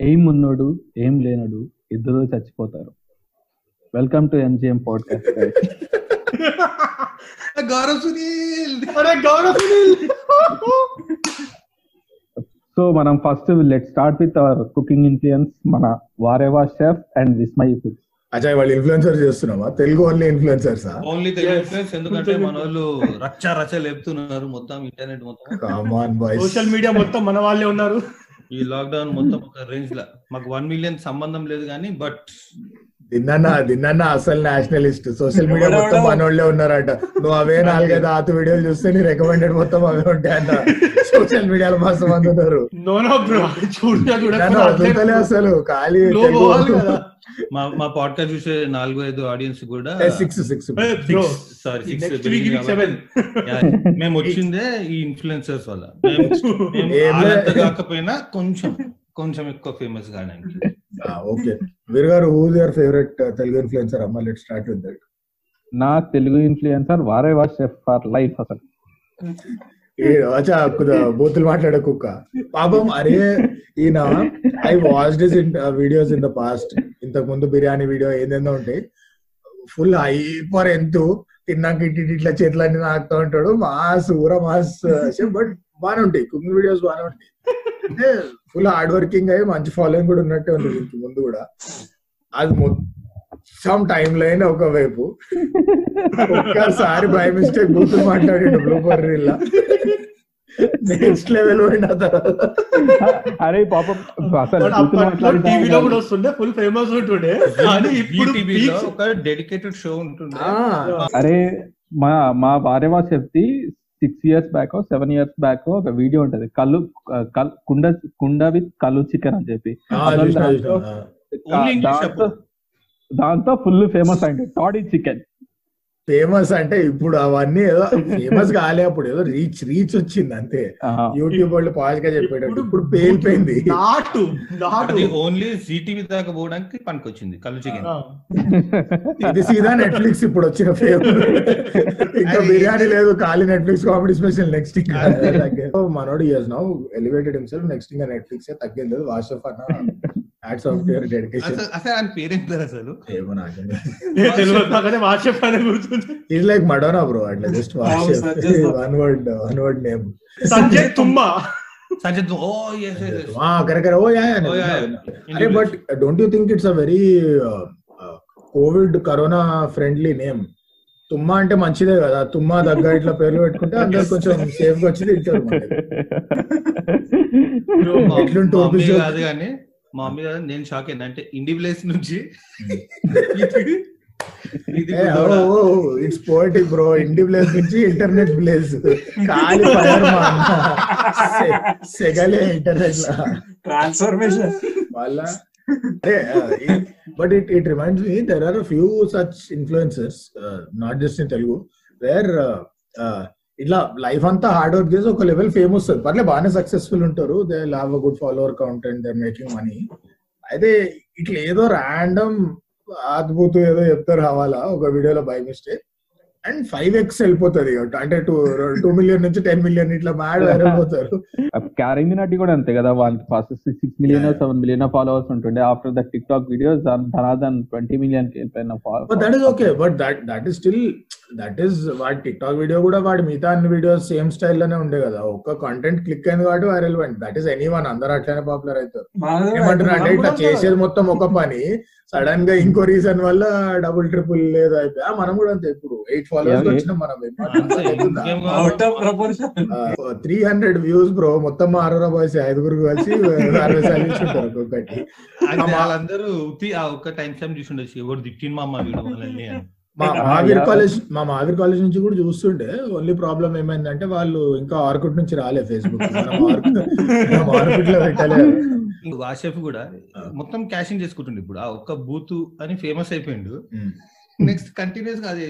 Aim ఉన్నోడు ఏం లేనోడు ఇద్దరు చచ్చిపోతారు. Welcome to MGM podcast Gaurav Sunil. అరే గౌరవ్ సునీల్. సో మనం first let start with our cooking influence మన Vahrehvah chef and Vismai food Ajay వాళ్ళు ఇన్ఫ్లుయెన్సర్ చేస్తున్నావా? తెలుగు ఓన్లీ ఇన్ఫ్లుయెన్సర్సా ఓన్లీ తెలుగు. ఇన్ఫ్లుయెన్స్ ఎందుకంటే మన వాళ్ళు రచ్చ రచ్చ లేపుతున్నారు మొత్తం ఇంటర్నెట్ మొత్తం. సోషల్ మీడియా మొత్తం మన వాళ్ళే ఉన్నారు. ఈ లాక్డౌన్ మొత్తం ఒక రేంజ్లో. మాకు వన్ మిలియన్ సంబంధం లేదు కానీ బట్ దిన్నన్న దిన్నన్న అసలు నేషనలిస్ట్ సోషల్ మీడియా మొత్తం మనోళ్ళే ఉన్నారట. నువ్వు అవే నాలుగైదు ఆత వీడియోలు చూస్తే నీ రికమెండెడ్ మొత్తం అవే ఉంటాయంట. సోషల్ మీడియాలో మస్తు మంది ఉన్నారు. నన్ను వదులుతలే చూడగా అసలు. ఖాళీ. మా మా పాడ్కాస్ట్ చూసే నాలుగు ఐదు ఆడియన్స్ కూడా six six bro sorry seven మేము వచ్చిందే ఈ ఇన్ఫ్లుయెన్సర్స్ వల్ల. మేము కాకపోయినా కొంచెం. కొంచెం ఎక్కువ ఫేమస్ కాడానికి okay. Veeru garu who your favourite Telugu influencer అమ్మ లెట్ స్టార్ట్ విత్ దట్ నా Telugu influencer Vahrehvah chef for life అసలు. బూతులు మాట్లాడే కుక్క. పాపం అరే ఈయన I watched his videos in the past ఇంతకు ముందు బిర్యానీ వీడియో ఏందేందో ఉంటాయి ఫుల్ హైపర్ ఎంతు తిన్నాక ఇటు ఇటు ఇట్లా చేతులన్నీ నాకుతూ ఉంటాడు. మాస్ ఊర మాస్ బట్ బాగానే ఉంటాయి. కుకింగ్ వీడియోస్ బాగానే ఉంటాయి. ఫుల్ హార్డ్ వర్కింగ్ అయ్యి మంచి ఫాలోయింగ్ కూడా ఉన్నట్టే ఉంది దీనికి ముందు కూడా. అది మొత్తం టైం లైన్ ఒకవైపు ఒక్కసారి బై మిస్టేక్ బూతులు మాట్లాడిండు బ్లూపర్ రీల్ నెక్స్ట్ లెవెల్ పోయిన తర్వాత. అరే పాపం అసలు టీవీలో కూడా వస్తుండే ఫుల్ ఫేమస్ ఉంటుండే. కానీ ఇప్పుడు ఒక డెడికేటెడ్ షో ఉంటుంది ఆ, అరే మా మా Vahrehvah chef the six years back seven years back ఒక వీడియో ఉంటది. కళ్ళు కల్- కుండ కుండ విత్ కళ్ళు చికెన్ అని చెప్పి. దాంతో ఫుల్ ఫేమస్ అయింది. Toddy chicken. ఫేమస్ అంటే ఇప్పుడు అవన్నీ ఏదో ఫేమస్ కాలే అప్పుడు ఏదో రీచ్ రీచ్ వచ్చింది అంతే. యూట్యూబ్ వాళ్ళు పాజ్గా చెప్పేటప్పుడు ఇప్పుడు పేలిపోయింది. నాటు నాటు. అది ఓన్లీ సిటీవీ దాకా పోవడానికి పనికొచ్చింది కళ్ళు చికెన్. ఇది సీదా నెట్ఫ్లిక్స్ ఇప్పుడు వచ్చిన ఫేమ్ ఇంకా బిర్యానీ లేదు ఖాళీ నెట్ఫ్లిక్స్ కామెడీ స్పెషల్ నెక్స్ట్ ఇంకా. మనోడు years now elevated himself next ఇంకా నెట్ఫ్లిక్స్ తగ్గింది. వాష్ ఆఫ్ అన్న. యాడ్స్ ఆఫ్ యువర్ డెడికేషన్ అసలు అసలు ఆయన పేరేం పేరు అసలు? ఏమో నాకు ఏ తెలియదు నాకైతే వాట్సాప్ పైన గుర్తుంది ఇట్స్ లైక్ మడోనా బ్రో అట్లా just one word one word name Sanjay Thumma. Sanjay oh yes yes correct oh yeah Oh, yeah, అరే but don't you think it's a very covid corona friendly name Thumma అంటే మంచిదే కదా. తుమ్మా దగ్గర ఇట్లా పేర్లు పెట్టుకుంటే అందరు కొంచెం సేఫ్గా వచ్చి తింటారు? కాదు కానీ మా మమ్మీ కాదు నేను షాక్ అయింది అంటే ఇండి ప్లేస్ నుంచి it's poetic bro indie place నుంచి ఇంటర్నెట్ ప్లేస్ సెగలే ఇంటర్నెట్ లా. ట్రాన్స్ఫర్మేషన్ వాళ్ళ but it it reminds me there are few such influencers not just in Telugu where ఇట్లా లైఫ్ అంతా హార్డ్ వర్క్ చేసి ఒక లెవెల్ ఫేమ్ వస్తుంది. పర్లే బాగానే సక్సెస్ఫుల్ ఉంటారు. They have a good follower count and they making money అయితే ఇట్లా ఏదో ర్యాండమ్ అద్భుతం ఏదో చెప్తారు హవాలా ఒక వీడియోలో by mistake and five x వెళ్ళిపోతుంది అంటే టూ టూ మిలియన్ నుంచి టెన్ మిలియన్ ఇట్లా మ్యాడ్ వెళ్ళిపోతారు. క్యారింగ్ నటి కూడా అంతే కదా వాళ్ళకి first six million. Seven million followers ఉంటుండే. After the TikTok videos ధనాదన్ twenty million that is okay but that that is still that is వాడి టిక్ టాక్ వీడియో కూడా వాడి మిగతా అన్ని వీడియోస్ సేమ్ స్టైల్లోనే ఉండే కదా. ఒక్క కంటెంట్ క్లిక్ అయింది కాబట్టి viral that is any one అందరూ అట్లనే పాపులర్ అవుతారు. ఏమంటారు? అంటే ఇట్లా చేసేది మొత్తం ఒక పని. సడన్గా ఇంకో రీజన్ వల్ల డబుల్ ట్రిపుల్ లేదు అయిపోయి మనం కూడా అంతే. ఇప్పుడు ఎయిట్ ఫాలోవర్స్ వచ్చినాం మనం. త్రీ హండ్రెడ్ వ్యూస్ బ్రో మొత్తం ఆరోరా బాయ్స్ ఐదుగురు కలిసి అరవై సార్లు ఇచ్చుంటారు ఒక్కొక్కటి. వాళ్ళందరూ ఒక్క టైం స్టాంప్ చూసి ఉండొచ్చు ఎవరు తిట్టింది మా అమ్మ. మా మావిర్ yeah. కాలేజ్ మా మావిర్ కాలేజ్ నుంచి కూడా చూస్తుంటే ఓన్లీ ప్రాబ్లం ఏమైందంటే వాళ్ళు ఇంకా ఆర్కుట్ నుంచి రాలే ఫేస్బుక్ ఆర్కుట్ లో పెట్టలే వాషెఫ్ కూడా మొత్తం క్యాషింగ్ చేసుకుంటుండే ఇప్పుడు. ఆ ఒక్క బూత్ అని ఫేమస్ అయిపోయిండు. నెక్స్ట్ కంటిన్యూస్గా అదే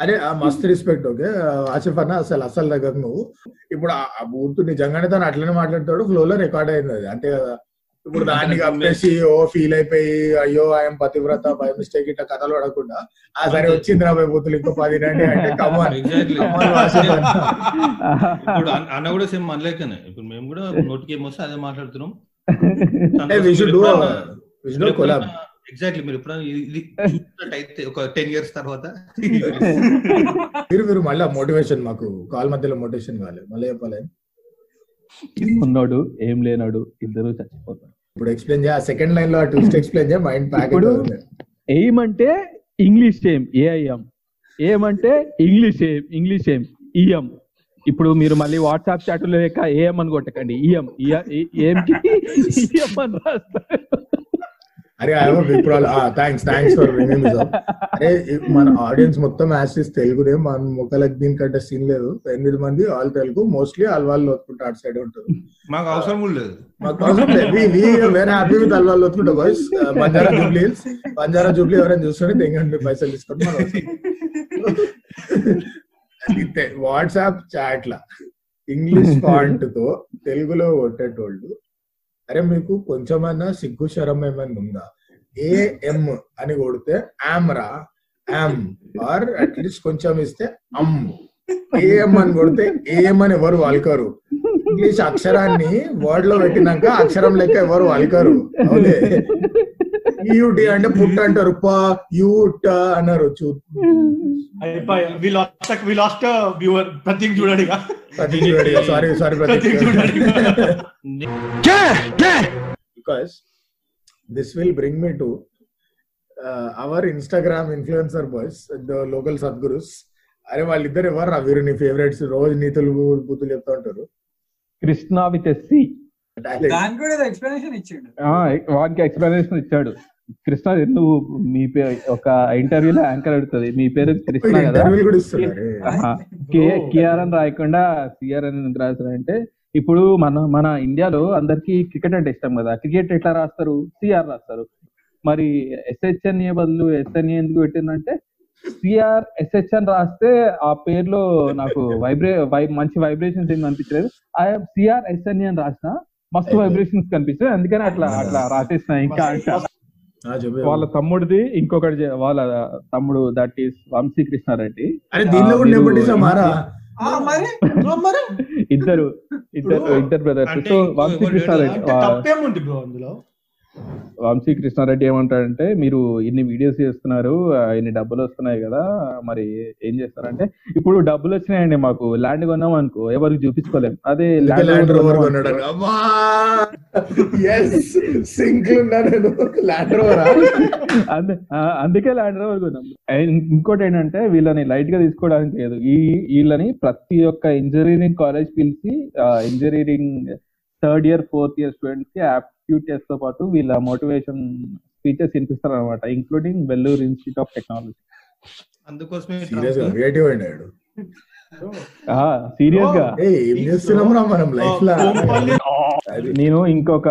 అరే ఆ మస్త్ రెస్పెక్ట్ ఓకే? ఆసిఫ్ అన్న అసలు అసలు దగ్గర నువ్వు. ఇప్పుడు ఆ- బూత్ నిజంగానే తను అట్లనే మాట్లాడతాడు ఫ్లో లో రికార్డ్ అయింది అది. అంతే కదా ఇప్పుడు దాన్ని కప్పేసి ఓ ఫీల్ అయిపోయి అయ్యో ఆయన పతివ్రత బై మిస్టేక్ ఇట్లా కథలు పడకుండా ఆ సరే వచ్చింది రా బూతులు ఇంకో పది రండి అంటే ఇప్పుడు అన్న- అన్న కూడా సేమ్ మనలేకనే. ఇప్పుడు మేము కూడా నోటికి ఏమొస్తే అదే మాట్లాడుతున్నాం. Do a collab. ఎగ్జాక్ట్లీ మీరు ఎప్పుడైనా ఇది చూసినట్టయితే ఒక టెన్ ఇయర్స్ తర్వాత మీరు మీరు మళ్ళీ మోటివేషన్ మాకు కాల్ మధ్యలో మోటివేషన్ కావాలి మళ్ళీ చెప్పాలి. ఉన్నాడు ఏం లేనాడు ఇద్దరు చచ్చిపోతారు. ఇప్పుడు ఎక్స్ప్లెయిన్ చేయ సెకండ్ లైన్లో ట్విస్ట్ ఎక్స్ప్లెయిన్ చేయ మైండ్ ప్యాక్ ఇప్పుడు ఎయిమ్ అంటే ఇంగ్లీష్ ఏం ఏఐఎం ఏమంటే ఇంగ్లీష్ ఏం ఇంగ్లీష్ ఏం ఈఎం ఇప్పుడు మీరు మళ్ళీ వాట్సాప్ చాట్ లేక ఏఎం అని కొట్టకండి. ఈఎం ఏంకి ఈఎం అని రాస్తారు. అరే ఇప్పుడు థ్యాంక్స్ థ్యాంక్స్ ఫర్ అరే మన ఆడియన్స్ మొత్తం యాక్సిస్ తెలుగునే మన ముఖాలకు దీనికంటే సీన్ లేదు. ఎనిమిది మంది ఆల్ తెలుగు మోస్ట్లీ అల్వాళ్ళు వస్తుకుంటే అటు సైడ్ ఉంటారు మాకు అవసరం లేదు. మాకు అవసరం లేదు. వెరీ హ్యాపీ విత్ అల్వాళ్ళు వస్తుకుంటా బాయ్స్ బంజారా జూబ్లీ బంజారా జూబ్లీ ఎవరైనా చూస్తుంటే తెంగండి పైసలు తీసుకొని మనం వాట్సాప్ చాట్ లా ఇంగ్లీష్ ఫాంట్తో తెలుగులో కొట్టేటోళ్ళు అరే మీకు కొంచెమైనా సిగ్గు శరం ఏమైనా ఉందా? ఏఎం అని కొడితే ఆమ్ రా. ఆమ్ ఆర్ అట్లీస్ట్ కొంచెం ఇస్తే అమ్ ఏఎం అని కొడితే ఏఎం అని ఎవరు వాల్కరు? ఇంగ్లీష్ అక్షరాన్ని వర్డ్లో పెట్టినాక అక్షరం లెక్క ఎవరు వాల్కరు? అవులే యూటి అంటే పుట్ అంటారు. ప యూట అన్నారు. చూ వి లాస్ట్ వి లాస్ట్ వ్యూవర్ ప్రతీక్ చూడండి ఇక. ప్రతీక్ సారీ సారీ ప్రతీక్ చూడండి. because this will bring me to uh, our Instagram influencer boys, the local Sadgurus. అరే వాళ్ళిద్దరు ఎవరు వీరు నీ ఫేవరెట్స్ రోజు నీతులు బుద్ధులు చెప్తా ఉంటారు. కృష్ణ విత్ ఎస్సి దానికి ఎక్స్ప్లెనేషన్ ఇచ్చిండు. వానికి ఎక్స్ప్లెనేషన్ ఇచ్చాడు. కృష్ణ నువ్వు మీ పేరు ఒక ఇంటర్వ్యూలో యాంకర్ అడుగుతుంది. మీ పేరు కృష్ణ కదా? కేఆర్ అని రాయకుండా సిఆర్ అని ఎందుకు రాస్తారంటే ఇప్పుడు మన మన ఇండియాలో అందరికి క్రికెట్ అంటే ఇష్టం కదా. క్రికెట్ ఎట్లా రాస్తారు? సిఆర్ రాస్తారు. మరి ఎస్హెచ్ఎన్ఏ బదులు ఎస్ఎన్ఏ ఎందుకు పెట్టిందంటే సిఆర్ ఎస్హెచ్ఎన్ రాస్తే ఆ పేరులో నాకు వైబ్రే వై మంచి వైబ్రేషన్స్ ఏం కనిపించలేదు. ఆ సిఆర్ ఎస్ఎన్ఏ అని రాసిన మస్తు వైబ్రేషన్స్ కనిపిస్తాయి. అందుకని అట్లా అట్లా రాసేసిన ఇంకా. అంట. వాళ్ళ తమ్ముడిది ఇంకొకటి వాళ్ళ తమ్ముడు దట్ ఈస్ వంశీ కృష్ణారెడ్డి అరే దీనిలో కూడా మీరు- నెపోటిజం మారా? ఆ, మరి? మరి ఇద్దరు ఇద్దరు ఇద్దరు బ్రదర్స్ సో వంశీ కృష్ణారెడ్డి వంశీ కృష్ణారెడ్డి ఏమంటాడంటే మీరు ఇన్ని వీడియోస్ చేస్తున్నారు ఇన్ని డబ్బులు వస్తున్నాయి కదా మరి ఏం చేస్తారంటే ఇప్పుడు డబ్బులు వచ్చినాయండి మాకు ల్యాండ్ కొన్నాం అనుకో ఎవరికి చూపించుకోలేం. అదే ల్యాండ్ ల్యాండ్ రోవర్ కొన్నాడు ల్యాండ్ అందుకే ల్యాండ్ రోవర్ కొన్నాం. ఇంకోటి ఏంటంటే వీళ్ళని లైట్గా తీసుకోవడానికి లేదు. ఈ వీళ్ళని ప్రతి ఒక్క ఇంజనీరింగ్ కాలేజ్ పిలిచి engineering third year fourth year స్టూడెంట్స్కి ఆప్టిట్యూడ్ టెస్ట్తో పాటు వీళ్ళ మోటివేషన్ స్పీచెస్ వినిపిస్తారు అనమాట including Vellore institute of technology అందుకోసమే సీరియస్గా అది. నేను ఇంకొక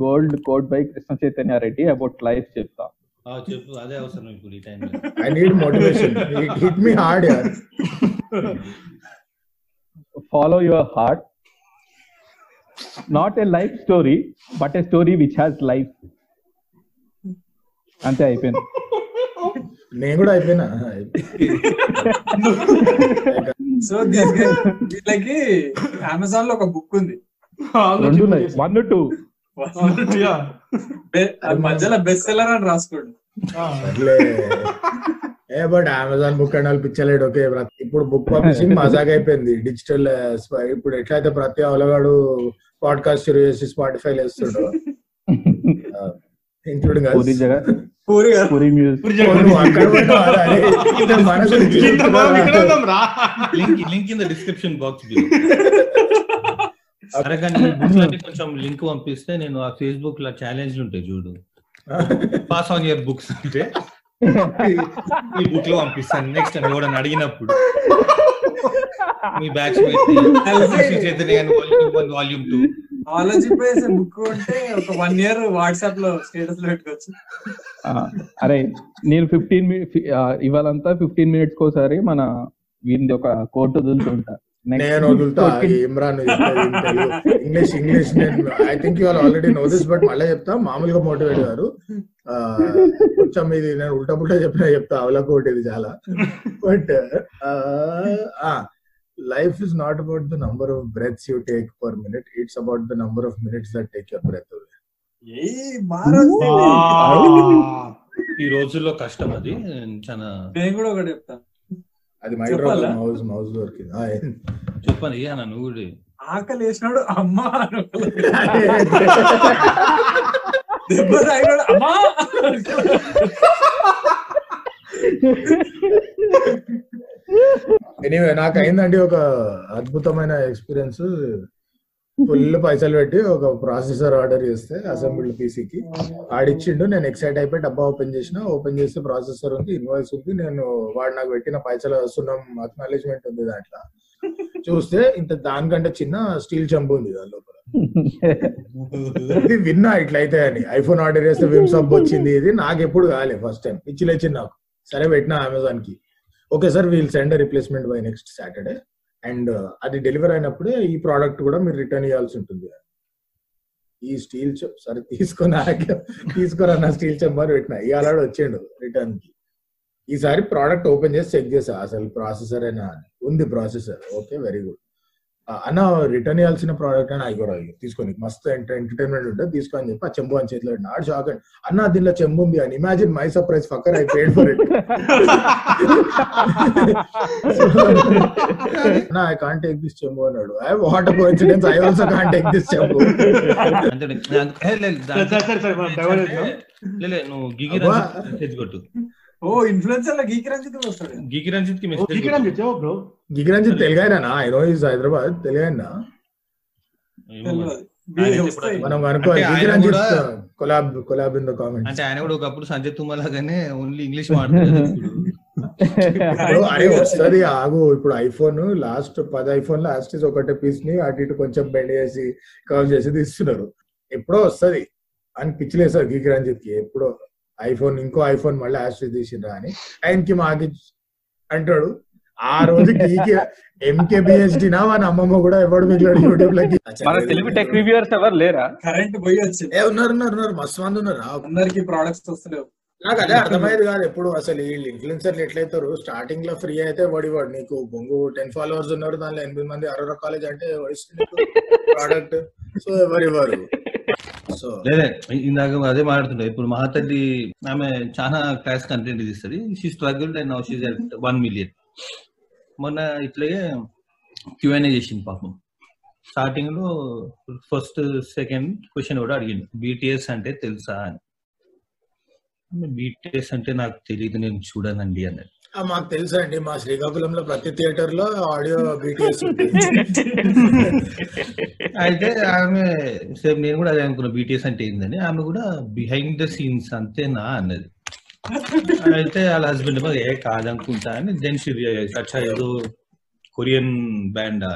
gold code by Krishna Chaitanya Reddy about life చెప్తా. ఆ, చెప్పు అదే అవసరం ఇప్పుడు ఈ టైంలో I need motivation hit me hard యార్ follow your heart not a life story but a story which has life అంతే అయిపోయింది. నేను కూడా అయిపోయినా? సో వీళ్ళకి అమెజాన్లో ఒక బుక్ ఉంది. వన్ టూ మధ్యలో బెస్ట్ సెల్లర్ అని రాసుకోండి. A but Amazon book and వాళ్ళు పిచ్చలేడు. ఓకే ఇప్పుడు బుక్ పబ్లిషింగ్ మజాక్ అయిపోయింది డిజిటల్ ఇప్పుడు ఎట్లయితే ప్రతి అవలగాడు పాడ్కాస్ట్ షురు చేసి స్పాటిఫై వేస్తుండో ఇంక్లూడింగ్ పూరి జగ Puri? Link link in the description box కానీ లన్నీ కొంచెం లింక్ పంపిస్తే నేను ఆ ఫేస్బుక్లో ఛాలెంజ్ ఉంటాయి చూడు. పాస్ ఆన్ యువర్ బుక్స్ అంటే. ఈ బుక్లో పంపిస్తాను. నెక్స్ట్ టైం ఎవడని అడిగినప్పుడు. మీ బ్యాచ్ వాల్యూమ్ టూ బుక్ ఉంటే ఒక వన్ ఇయర్ వాట్సాప్లో స్టేటస్లో పెట్టుకోవచ్చు. అరే నేను ఫిఫ్టీన్ ఇవాళంతా ఫిఫ్టీన్ మినిట్స్ కోసారి మన వీరిది ఒక కోర్టు వదులుతుంటా నేను వదులుతా ఇమ్రాన్ ఇంగ్లీష్ ఇంగ్లీష్ నేను I think you are already know this but మళ్ళీ చెప్తా. మామూలుగా మోటివేట్ గారు. కొంచెం ఇది నేను ఉల్టా పుల్టా చెప్పినా చెప్తా. అవలకోటి ఇది చాలా. But life is not about the number of breaths you take per minute it's about the number of minutes that take your breath ఈ రోజుల్లో కష్టం అది. చాలా నేను కూడా ఒకటి చెప్తా. అది చెప్పాలా? మౌజ్ మౌజ్ దొరికింది? చెప్పాను అన్న నువ్వు కూడా ఆకలి వేసినాడు అమ్మా దెబ్బ తాగినాడు అమ్మా ఎనీవే నాకు అయిందండి ఒక అద్భుతమైన ఎక్స్పీరియన్స్ ఫుల్ పైసలు పెట్టి ఒక ప్రాసెసర్ ఆర్డర్ చేస్తే అసెంబ్లీ పీసీకి. ఆడిచ్చిండు నేను ఎక్సైట్ అయిపోయి డబ్బా ఓపెన్ చేసిన. ఓపెన్ చేస్తే ప్రాసెసర్ ఉంది ఇన్వాయిస్ ఉంది. నేను వాడు నాకు పెట్టిన పైసలు వస్తున్నాం అక్నాలెడ్జ్మెంట్ ఉంది దాంట్లో. చూస్తే ఇంత దానికంటే చిన్న స్టీల్ చంపు ఉంది దాని లోపల. విన్నా ఇట్లయితే అని. ఐఫోన్ ఆర్డర్ చేస్తే విమ్ సబ్ వచ్చింది ఇది. నాకు ఎప్పుడు కాలే ఫస్ట్ టైం. ఇచ్చిలేచింది నాకు. సరే పెట్టిన అమెజాన్కి. Okay sir we'll send replacement by next Saturday. And అది డెలివర్ అయినప్పుడే ఈ ప్రోడక్ట్ కూడా మీరు రిటర్న్ ఇవ్వాల్సి ఉంటుంది. ఈ స్టీల్ చెప్ సరే తీసుకొని తీసుకురా నా స్టీల్ చెంబర్ పెట్టిన ఇవాళ వచ్చిండు రిటర్న్కి ఈసారి ప్రోడక్ట్ ఓపెన్ చేసి చెక్ చేసా అసలు ప్రాసెసర్ అయినా ఉంది ప్రాసెసర్ ఓకే వెరీ గుడ్. అన్న రిటర్న్ ఇవ్వాల్సిన ప్రోడక్ట్ అని అయిపోరా తీసుకొని మస్తు ఎంటర్టైన్మెంట్ ఉంటుంది తీసుకొని చెప్పి ఆ చెంబు అని చేతిలో ఆడు షాక్ అండి అన్న దీనిలో చెంబు ఉంది అని imagine my surprise fucker I paid for it నా ఐ కాంట్ టేక్ దిస్ చెంబు అన్నాడు I what coincidence I also can't take this చెంబు నువ్వు గిగి రంజిత్ ఓ ఇన్ఫ్లుయెన్సర్లో గీకి రంజిత్ వస్తాడు. గిగి రంజిత్కి ఓ, మెసేజ్ ఇక్కడ అని చెప్పావు bro? Gigiranjith తెలుగాయనా? I know is Hyderabad. చెప్పాడు. మనం అనుకో అంటే ఆయన గిగిరంజిత్ కూడా- collab collab in the comments అంటే ఆయన కూడా ఒకప్పుడు సంజయ్ తుమ్మా లాగానే ఓన్లీ ఇంగ్లీష్ మాట్లాడతాడు. ఇప్పుడు. అరే వస్తుంది ఆగు. ఇప్పుడు ఐఫోన్ లాస్ట్ పది ఐఫోన్ లాస్ట్ ఒకటే పీస్ని అటు ఇటు కొంచెం బెండ్ చేసి కవర్ చేసి తీస్తున్నారు. ఎప్పుడో వస్తది. అని పిచ్చిలేసారు గీకి రంజిత్కి ఎప్పుడో. ఐఫోన్ ఇంకో ఐఫోన్ మళ్ళీ యాస్ట్రీ తీసిండ్రా అని. ఆయనకి మాకి అంటాడు ఆ రోజు ఎంకే బిహెచ్డి నా వాని అమ్మమ్మ కూడా ఎవడు మిగిలాడు యూట్యూబ్లోకి? మన తెలుగు టెక్ రివ్యూవర్స్ ఎవరు లేరా? కరెంట్ పోయి వచ్చింది ఏ ఉన్నారు ఉన్నారు ఉన్నారు. మస్తు మంది ఉన్నారు. అందరికి ప్రోడక్ట్స్ వస్తలేవు. నాకు అదే అర్థమయ్యేది కాదు ఎప్పుడు. అసలు వీళ్ళు ఇన్ఫ్లుయెన్సర్లు ఎట్లయితారు? స్టార్టింగ్లో ఫ్రీ అయితే వాడి వాడు నీకు బొంగు టెన్ ఫాలోవర్స్ ఉన్నారు దానిలో ఎనిమిది మంది అరోరా కాలేజ్ అంటే ప్రోడక్ట్ సో ఎవరివ్వరు సో లేదే ఇందాక అదే మాట్లాడుతుండే ఇప్పుడు మహాతల్లి ఆమె చాలా క్లాస్ కంటెంట్ తీస్తుంది. She struggle and now she's at one million మొన్న ఇట్లాగే క్యూఎన్ఏ చేసింది పాపం. స్టార్టింగ్లో ఫస్ట్ సెకండ్ క్వశ్చన్ కూడా అడిగింది. బీటీఎస్ అంటే తెలుసా అని. బీటీఎస్ అంటే నాకు తెలియదు నేను చూడనండి అన్నది. మాకు తెలుసా అండి మా శ్రీకాకుళంలో ప్రతి థియేటర్లో ఆడియో బీటీఎస్ అయితే ఆమె సేమ్ నేను కూడా అదే అనుకున్నా బీటీఎస్ అంటే ఏందని. ఆమె కూడా బిహైండ్ ద సీన్స్ అంతేనా అన్నది. అయితే వాళ్ళ హస్బెండ్ ఏ కాదనుకుంటా అని దెన్ షీ అచ్చా ఏదో కొరియన్ బ్యాండ్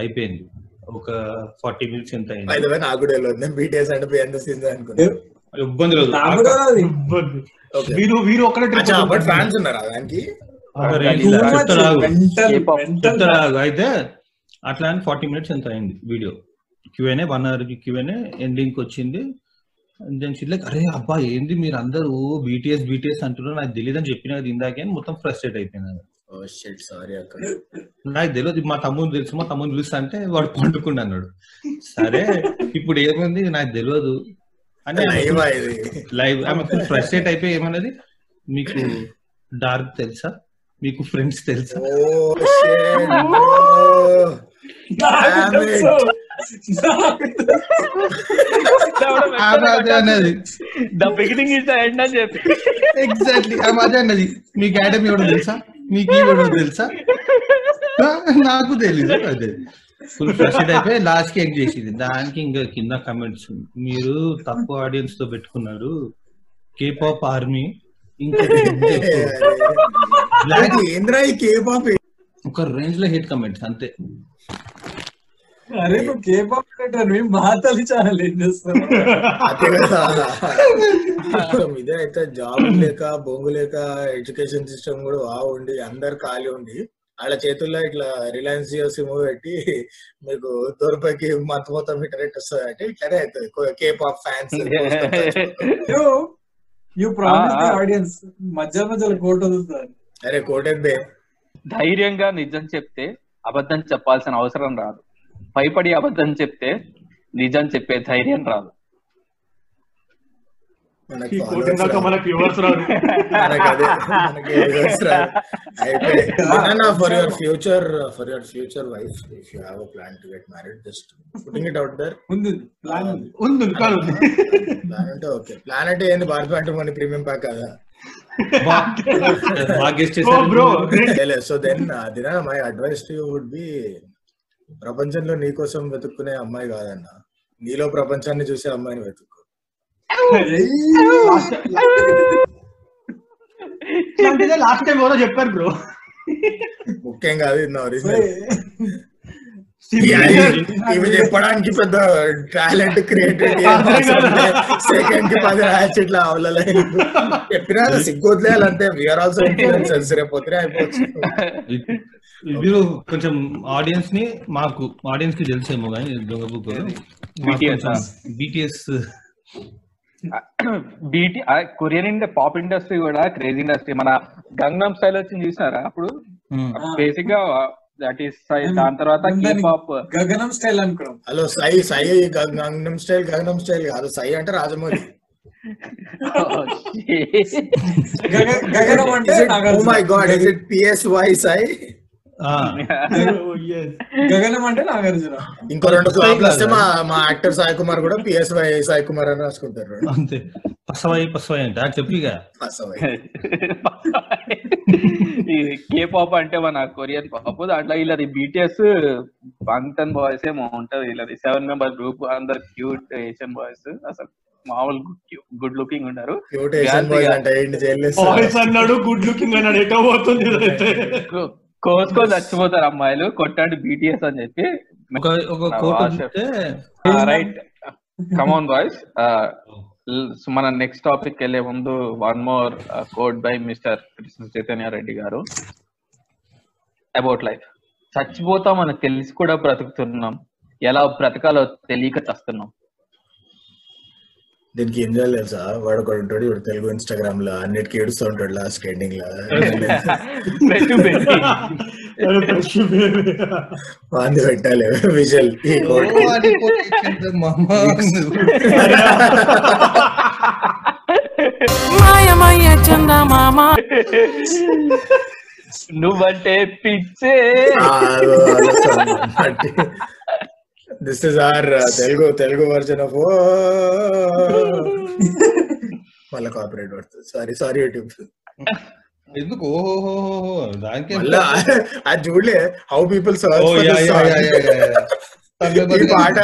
అయిపోయింది. ఒక ఫార్టీ మినిట్స్ ఎంత అయింది? నాకు కూడా బీటీఎస్ అంటే బిహైండ్ ద సీన్స్ అనుకున్నా. ఇబ్బంది లేదు. వీరు వీరు ఒక్కడే బట్. ఫ్యాన్స్ ఉన్నారా దానికి. అయితే అట్లా అని ఫార్టీ మినిట్స్ ఎంత అయింది video Q and A one అవర్కి Q&A ending వచ్చింది. దెన్ షీ లైక్ అరే అబ్బా ఏంది మీరు అందరూ బీటీఎస్ బీటీఎస్ అంటున్నారు? నాకు తెలియదు అని చెప్పిన ఇందాకే అని మొత్తం ఫ్రస్ట్రేట్ అయిపోయింది ఓ షిట్ సారీ అక్క. నాకు తెలియదు మా తమ్ముడు తెలుసు మా తమ్ముడు పిలుస్తా అంటే వాడు పండుకుండా అన్నాడు. సరే ఇప్పుడు ఏముంది? నాకు తెలియదు లైవ్ ఆమె ఫుల్ ఫ్రస్ట్రేట్ అయిపోయి ఏమన్నది? మీకు డార్క్ తెలుసా? మీకు ఫ్రెండ్స్ తెలుసా? ఓ షిట్ నాకు తెలుసు. నాకు ఆమె అదే అన్నది. The beginning is the end అని చెప్పి. ఎగ్జాక్ట్లీ అన్నది. మీకు యాడమ్ ఎవడో తెలుసా? మీకు ఎవడో తెలుసా? నాకు తెలీదు అదే. ఫుల్ ఫ్రస్ట్రేట్ అయిపోయి లాస్ట్కి ఏం చేసింది. దానికి ఇంకా కింద కమెంట్స్ మీరు తక్కువ ఆడియన్స్తో పెట్టుకున్నారు. కేపాప్ ఆర్మీ ఇంకా బ్లాక్ ఏంద్రా ఈ కేపాప్ ఒక రేంజ్లో హిట్ కమెంట్స్ అంతే. అరే నువ్వు కేపాప్ పెట్టారు మేము మాతలి ఛానల్ ఏం చేస్తావు? ఇదే అయితే జాబ్ లేక బొంగు లేక ఎడ్యుకేషన్ సిస్టమ్ కూడా బాగుండి అందరు ఖాళీ ఉండి వాళ్ళ చేతుల్లో ఇట్లా రిలయన్స్ జియో సిమ్ పెట్టి మీకు దొరపకి మంత్ మొత్తం ఇంటర్నెట్ వస్తుంది అంటే ఇట్లానే అవుతుంది K pop fans you you promise the ah, ah. Audience మధ్య మధ్యలో కోట్ వదులుతారు. అరే కోటెద్దే ధైర్యంగా నిజం చెప్తే అబద్ధం చెప్పాల్సిన అవసరం రాదు. భయపడి అబద్ధం చెప్తే నిజం చెప్పే ధైర్యం రాదు. For your future for your future wife if you have a plan to get married just putting it out there ఉంది ప్లాన్ ఉంది. అంటే ఓకే ప్లాన్ అంటే ఏంది? భారత్ అంటే మన ప్రీమియం ప్యాక్ కదా. So then దినా my advice to would be ప్రపంచంలో నీ కోసం వెతుక్కునే అమ్మాయి కాదన్న. నీలో ప్రపంచాన్ని చూసే అమ్మాయిని వెతుక్కు. లాస్ట్ టైం ఎవరో చెప్పారు బ్రో ముఖ్యం కాదు ఇది నా ఒరిజినల్ ఇవి చెప్పడానికి పెద్ద టాలెంట్ క్రియేటివిటీ సెకండ్ కి పది రాయచ్చు ఇట్లా అవలలే చెప్పినా సిగ్గొదిలేయాలంటే వీఆర్ ఆల్సో ఇన్ఫ్లుయెన్సర్స్ రేపు అయిపోవచ్చు. మీరు కొంచెం ఆడియన్స్ని మాకు ఆడియన్స్కి తెలిసేమో కానీ దొంగ బుక్? బిటిఎస్ బీటీ కొరియన్ ఇండ పాప్ ఇండస్ట్రీ కూడా క్రేజీ ఇండస్ట్రీ. మన గంగనం స్టైల్ వచ్చింది చూసారా అప్పుడు? బేసిక్గా దట్ ఈస్ దాని తర్వాత పాప్ గగనం స్టైల్ అనుకున్నాం. Hello Psy Psy Gangnam style Gaganam style కాదు. సై అంటే రాజమౌళి. గగ- గగనం అంటే ఓ. My god is it P S Y Sye Gaganam అంటే నాగార్జున. ఇంకో రెండు వస్తే మా మా యాక్టర్ సాయి కుమార్ కూడా పిఎస్ వై సాయి కుమార్ అని రాసుకుంటారు. అంతే. పసవాయి పసవాయి అంటే చెప్పిగా ఈ కే పాప్ అంటే మన కొరియన్ పాప్ దాంట్లో వీళ్ళది బీటీఎస్ బంగ్టన్ బాయ్స్ ఏమో ఉంటది వీళ్ళది. సెవెన్ మెంబర్ గ్రూప్ అందరు క్యూట్ ఏషియన్ బాయ్స్ అసలు మామూలు గుడ్ లుకింగ్ జైలు బాయ్స్ అన్నాడు గుడ్ లుకింగ్ అన్నాడు. ఎటో పోతుంది ఇదైతే. కోసుకో చచ్చిపోతారు అమ్మాయిలు కొట్టండి బీటీఎస్ అని చెప్పి కోట రైట్ కమాన్ బాయ్స్ మన నెక్స్ట్ టాపిక్ వెళ్ళే ముందు one more code by mister Krishna Chaitanya Reddy garu. About life చచ్చిపోతామని తెలిసి కూడా బ్రతుకుతున్నాం. ఎలా బ్రతకాలో తెలియక చస్తున్నాం. దీనికి ఏం చేయాలి తెలుసా? వాడు ఒకడు ఉంటాడు ఇప్పుడు తెలుగు ఇన్స్టాగ్రామ్లో అన్నిటికీ ఏడుస్తూ ఉంటాడు లాస్ట్ ఎండింగ్లో. వాంది పెట్టాలి విజువల్ నువ్వంటే పిచ్చే. This is our Telugu Telugu version of మళ్ళీ కాపరేట్ పడుతుంది. సారీ సారీ యూట్యూబ్ ఎందుకు? దానికి అది చూడలే హౌ పీపుల్. ఈ పాట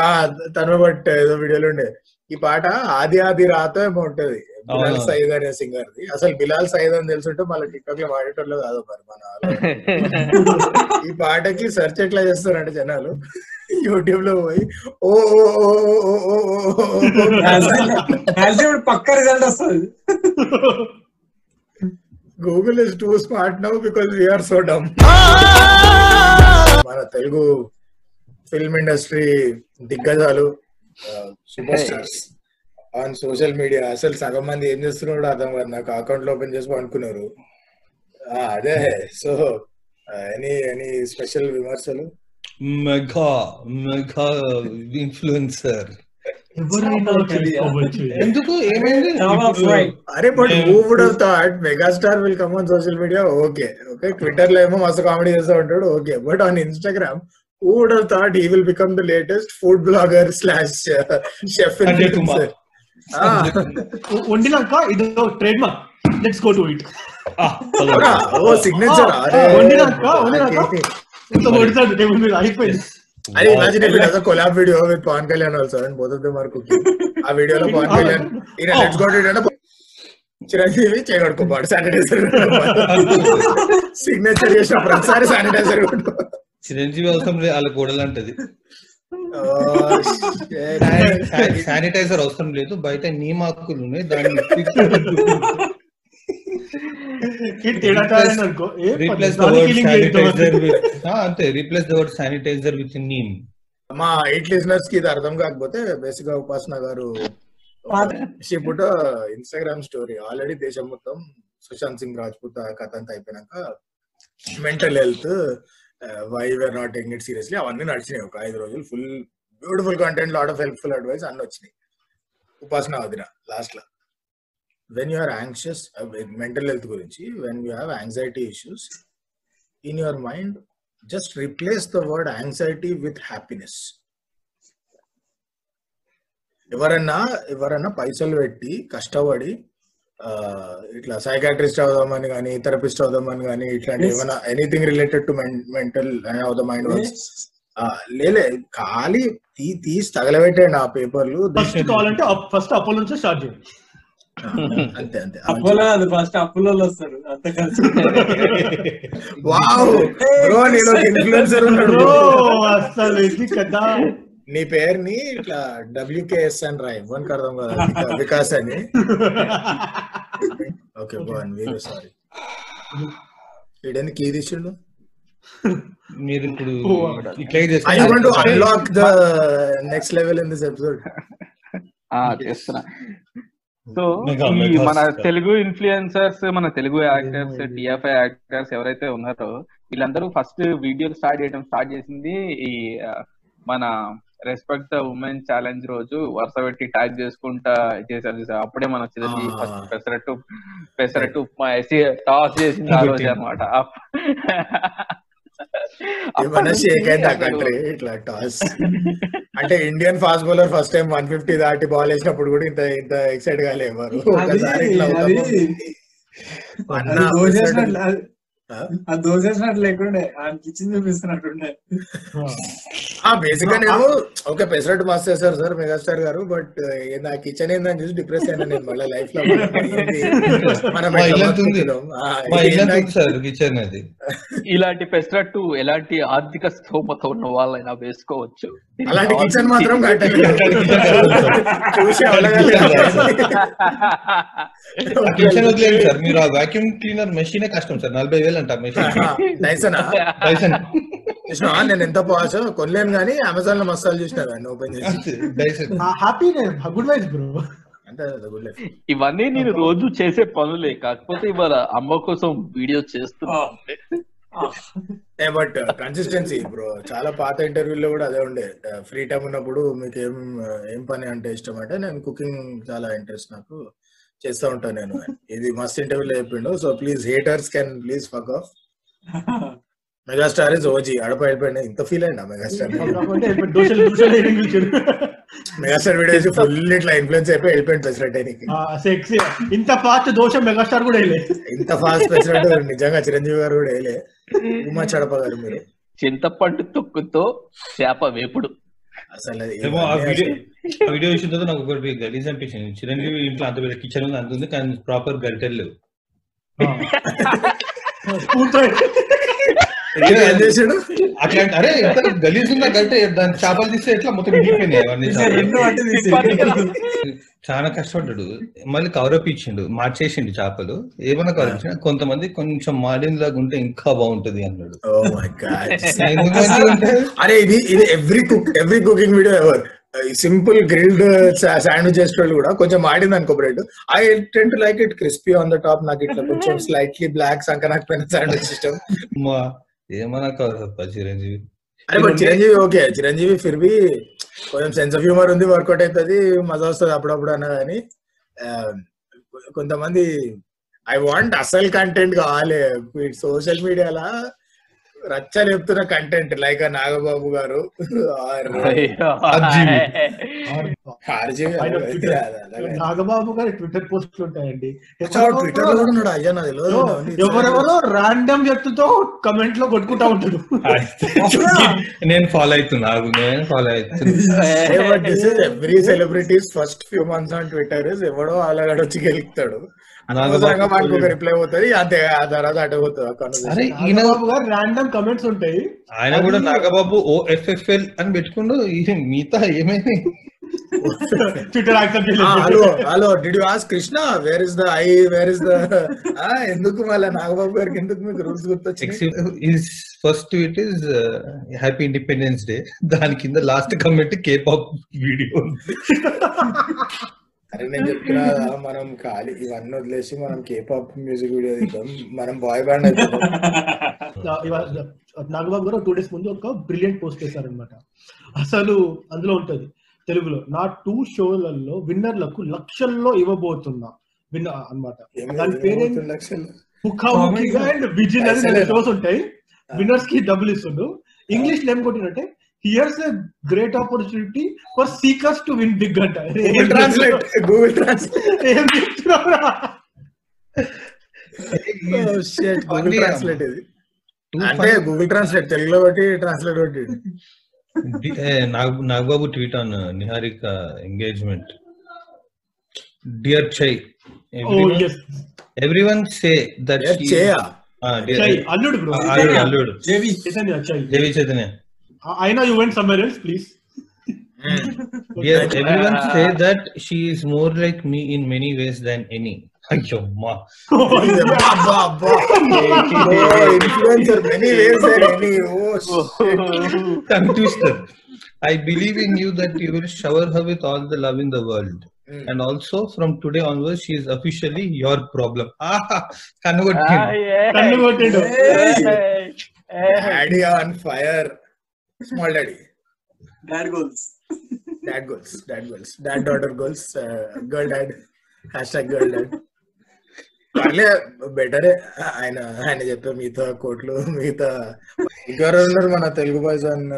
ఆ, తను బట్ ఏదో వీడియోలో ఉండే. ఈ పాట ఆది ఆది రాతో ఏమో ఉంటది. బిలాల్. సయీద్ అనే సింగర్ ది. అసలు బిలాల్ సయీద్ అని తెలుసుంటే మళ్ళీ టిక్టాక్లో వాడేటోళ్ళు కాదు మరి మన. ఈ పాటకి సెర్చ్ ఎట్లా చేస్తారంటే జనాలు యూట్యూబ్లో పోయి ఓ పక్క రిజల్ట్ వస్తుంది Google is too smart now because we're so dumb మన తెలుగు ఫిల్మ్ ఇండస్ట్రీ దిగ్గజాలు super stars on social media అసలు సగం మంది ఏం చేస్తున్నాడు అర్థం కాదు నాకు అకౌంట్ ఓపెన్ చేసుకో అనుకున్నారు అదే సో ఎనీ ఎనీ స్పెషల్ విమర్శలు మెగా మెగా ఇన్ఫ్లుయెన్సర్ ఎవరైనా చేసుకోవచ్చు. ఎందుకు ఏమైంది Drama of right. అరే but who would have thought megastar will come on social media okay okay ట్విట్టర్లో ఏమో మస్తు కామెడీ చేస్తూ ఉంటాడు okay but on Instagram who would have thought he will become the latest food blogger slash chef Sanjay Kumar. ఉ- వండినాక ఇది trade mark let's go to it ఆ, పద. ఓ signature అరే వండినాక వండినాక ఇంత కొడతాడు టేబుల్ మీద అయిపోయింది. అరే imagine if it collab video with Pawan Kalyan also and both of them are cooking ఆ వీడియోలో పవన్ కళ్యాణ్ ఈయన లెట్స్ గో టు ఇట్ అంటే చిరంజీవి చేయగడుకోపాడు శానిటైజర్ సిగ్నేచర్ చేసిన ప్రతిసారి శానిటైజర్ చిరంజీవి అవసరం లేదు వాళ్ళ గోడలు అంటది శానిటైజర్ అవసరం లేదు బయట నీమాకులు ఉన్నాయి దాన్ని అంతే. Replace the word sanitiser with neem మా ఎయిట్ లిజనర్స్కి ఇది అర్థం కాకపోతే బేసిక్గా ఉపాసన గారు ఇప్పుడు ఇన్స్టాగ్రామ్ స్టోరీ ఆల్రెడీ దేశం మొత్తం సుశాంత్ సింగ్ రాజ్పూత్ కథ అంతా అయిపోయినాక mental health why were not taking it seriously అవన్నీ నడిచినాయి. ఒక ఐదు రోజులు full beautiful content lot of helpful advice అన్ని వచ్చినాయి. ఉపాసన వదిన లాస్ట్లో. When you are anxious mental health గురించి when you have anxiety issues in your mind just replace the word anxiety with happiness ఎవరన్నా ఎవరన్నా పైసలు పెట్టి కష్టపడి ఇట్లా సైకాట్రిస్ట్ అవుదామని కానీ థెరపిస్ట్ అవుదామని కానీ ఇట్లాంటి. ఏమైనా anything related to mental of the mind works లేలే ఖాళీ తీ తీసి తగలబెట్టండి ఆ పేపర్లు ఫస్ట్ కావాలంటే ఫస్ట్ అపోలో నుంచి స్టార్ట్ చేయండి. అంతే అంతే. అప్పులో అది ఫస్ట్ అప్పులో వస్తారు అంత కలిసి వావ్! బ్రో నేను ఇన్ఫ్లుయెన్సర్ ఉన్నాడు. అసలు ఇది కదా. నీ పేరుని ఇట్లా డబ్ల్యూకేఎస్ అని రాయి ఎవరికి అర్థం కదా వికా- వికాస్ అని. ఓకే బాగుంది వీరు సారీ. వీడని కీ తీసిండు? మీరు ఇప్పుడు ఇట్లా I want to unlock the next level in this episode ఆ, చేస్తున్నా. సో ఈ మన. తెలుగు ఇన్ఫ్లుయెన్సర్స్ మన తెలుగు యాక్టర్స్ టిఎఫ్ఐ యాక్టర్స్ ఎవరైతే ఉన్నారో వీళ్ళందరూ ఫస్ట్ వీడియోలు స్టార్ట్ చేయడం స్టార్ట్ చేసింది ఈ మన రెస్పెక్ట్ ద ఉమెన్ ఛాలెంజ్ రోజు వరుస పెట్టి ట్యాగ్ చేసుకుంటా చేశారు చూసారు. అప్పుడే మన చిరంజీవి ఆ. ఫస్ట్ పెసరట్టు పెసరట్టు ఉప్మా వేసి టాస్ చేసింది ఆ రోజు అనమాట ఏమన్నా షేక్ అయింది ఆ కంట్రీ ఇట్లా టాస్ అంటే Indian fast bowler first time one fifty దాటి బాల్ వేసినప్పుడు కూడా ఇంత ఇంత ఎక్సైట్గా లేవారు ఒకసారి ఇట్లా ఆ? అది దోసేసినట్లు లేకుండే ఆయన కిచెన్ చూపిస్తున్నట్టుండే. బేసిక్గా నేను ఓకే పెసరట్టు మస్తు చేశారు సార్ మెగాస్టార్ గారు బట్ నా కిచెన్ ఏందని చూసి డిప్రెస్ అయినా నేను మళ్ళీ లైఫ్లో? ఆ, కిచెన్ అది. ఇలాంటి పెసరట్టు ఎలాంటి ఆర్థిక స్తోమత ఉన్న వాళ్ళైనా వేసుకోవచ్చు. అలాంటి కిచెన్ మాత్రం కిచెన్ వదిలేదు సార్. మీరు ఆ వాక్యూమ్ క్లీనర్ మెషినే కష్టం సార్. నలభై వేలు అంట మెషిన్ డైసన్ చూసినా నేను ఎంత పాస్? కొనలేను కానీ అమెజాన్లో మస్తాలు చూసిన దాన్ని ఓపెన్ చేసి. Dyson happy good wise bro. ఇవన్నీ నేను రోజు చేసే పనులే. కాకపోతే ఇవాళ అమ్మ కోసం వీడియో చేస్తున్నా. బట్ కన్సిస్టెన్సీ బ్రో చాలా పాత ఇంటర్వ్యూలో కూడా అదే ఉండే ఫ్రీ టైం ఉన్నప్పుడు మీకు ఏం ఏం పని అంటే ఇష్టం అంటే నేను కుకింగ్ చాలా ఇంట్రెస్ట్ నాకు చేస్తూ ఉంటాను నేను ఇది మస్త్ ఇంటర్వ్యూలో చెప్పిండు so please haters can please fuck off megastar is OG అడప వెళ్ళిపోయింది ఇంత ఫీల్ అయినా మెగాస్టార్ మెగాస్టార్ వీడియోస్ ఫుల్ ఇట్లా ఇన్ఫ్లుయెన్స్ అయిపోయి వెళ్ళిపోయింది ప్రెసిడెంట్ ఆయనకి సెక్సీ ఇంత ఫాస్ట్ దోషం మెగాస్టార్ కూడా వేయలే ఇంత ఫాస్ట్ ప్రెసిడెంట్ నిజంగా చిరంజీవి గారు కూడా వేయలే ఉమా చడప గారు మీరు. చింతపండు తొక్కుతో చేప వేపుడు. అసలు వీడియో చూసిన తర్వాత నాకు ఒకటి గలీజ్ అనిపించింది. చిరంజీవి ఇంట్లో అంత పెద్ద కిచెన్ ఉంది అంత ఉంది కానీ ప్రాపర్ గరిటెలు అరే ఎంత గలీజ్ గరిటె దాని చేపలు తీస్తే ఎట్లా మొత్తం మిగిలిపోయినాయి చాలా కష్టపడ్డాడు. మళ్ళీ కవరప్ ఇచ్చిండు మార్చేసిండు చేపలు. ఏమన్నా కవరప్ ఇచ్చిన కొంతమంది కొంచెం మాడిన లాగా ఉంటే ఇంకా బాగుంటది అన్నాడు? అరే ఇది ఇది every cook every cooking video ever simple grilled sandwich చేసేటోళ్ళు కూడా కొంచెం ఆడింది అనుకో bread I tend to like it crispy on the top నాకు ఇట్లా కొంచెం స్లైట్లీ బ్లాక్ సంక నాకు పైన శాండ్విచ్ ఇష్టం. చిరంజీవి? అరే బట్ చిరంజీవి ఓకే చిరంజీవి ఫిర్ బి కొంచెం సెన్స్ ఆఫ్ హ్యూమర్ ఉంది వర్కౌట్ అవుతుంది మజా వస్తుంది అప్పుడప్పుడు అన్న కానీ కొంతమంది ఐ వాంట్ అసలు కంటెంట్ కావాలి సోషల్ మీడియాలో రచ్చ చెప్తున్న కంటెంట్ లైక్ నాగబాబు గారు. నాగబాబు గారి ట్విట్టర్ పోస్టులు ఉంటాయండి. ట్విట్టర్ ఎవరెవరో రాండమ్ వ్యక్తితో కమెంట్లో కొట్టుకుంటా ఉంటాడు. నేను ఫాలో అవుతున్నా నేను ఫాలో అవుతున్నా. Hey, but this is every celebrity's first few months on Twitter is ఎవడో అలాగడ వచ్చి గెలుస్తాడు రిప్లై అంతే ఆ తర్వాత అటు కమెంట్స్ ఉంటాయి. ఆయన కూడా నాగబాబు ఓ ఎఫ్ఎఫ్ఎల్ అని పెట్టుకుండు మిగతా ఏమైంది? Hello hello did you ask Krishna where is the I where is the ఎందుకు మళ్ళీ నాగబాబు గారికి ఎందుకు మీకు rules first tweet is happy Independence Day దాని కింద last comment K pop video అరే నేను చెప్తున్నా మనం ఖాళీ ఇవన్నీ వదిలేసి మనం కేపాప్ మ్యూజిక్ వీడియో తీద్దాం. మనం బాయ్ బ్యాండ్ అయిపోతాం నాగబాబు గారు టూ డేస్ ముందు ఒక బ్రిలియంట్ పోస్ట్ చేశారనమాట అసలు అందులో ఉంటది తెలుగులో నా టూ షోలలో విన్నర్లకు లక్షల్లో ఇవ్వబోతున్నా. విన్న దాని పేరేం? ముఖాముఖిగా అండ్ విజిల్ అని? షోస్ ఉంటాయి. విన్నర్స్కి డబ్బులు ఇస్తుండు. ఇంగ్లీష్లో ఏం కొట్టినట్టే here's a great opportunity for seekers to win big అంట గూగుల్ ట్రాన్స్లేట్ గూగుల్ ట్రాన్స్లేట్ ఏం చెప్తున్నావురా? గూగుల్ ట్రాన్స్లేట్ ఇది అంటే గూగుల్ ట్రాన్స్లేట్ తెలుగులో బట్టి ట్రాన్స్లేట్ బట్టి Nag Nagababu tweet on Niharika engagement dear Chai Oh, yes. Every one say that చేయా Chai, అల్లుడు bro అల్లుడు అల్లుడు JV Chaitanya I know you went somewhere else, please. Hmm. yes, everyone uh, say that she is more like me in many ways than any. Ayomma. Oh, influencer many ways than any. Oh, Tongue twister. I believe in you that you will shower her with all the love in the world. Mm. And also, from today onwards, she is officially your problem. Ah, convert him. Ah, yeah. Convert him. Hey. Hey. Hey. on fire. Small daddy dad goals dad goals dad goals dad daughter goals girl dad hash tag girl dad పర్లే బెటరే ఆయన ఆయన చెప్పే మిగతా కోట్లు మిగతా ఇంకెవరు ఉన్నారు మన Telugu boys and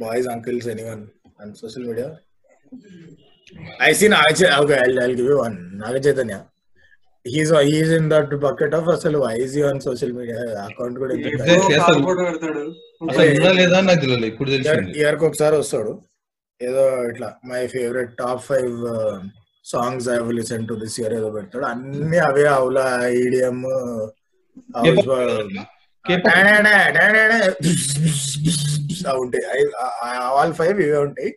boys uncles any one and social media I see Naga okay I give you one Naga Chaitanya he's he's in that bucket of అసలు IG on social media account కూడా లేదా నాకు తెలియదు ఇప్పుడు తెలిసింది. ఇయర్కి ఒకసారి వస్తాడు. ఏదో ఇట్లా my favourite top five songs I listen to this year ఏదో పెడతాడు. అన్ని అవే అవులా ఈడిఎం. ఉంటాయి. ఆల్ ఫైవ్ ఇవే ఉంటాయి.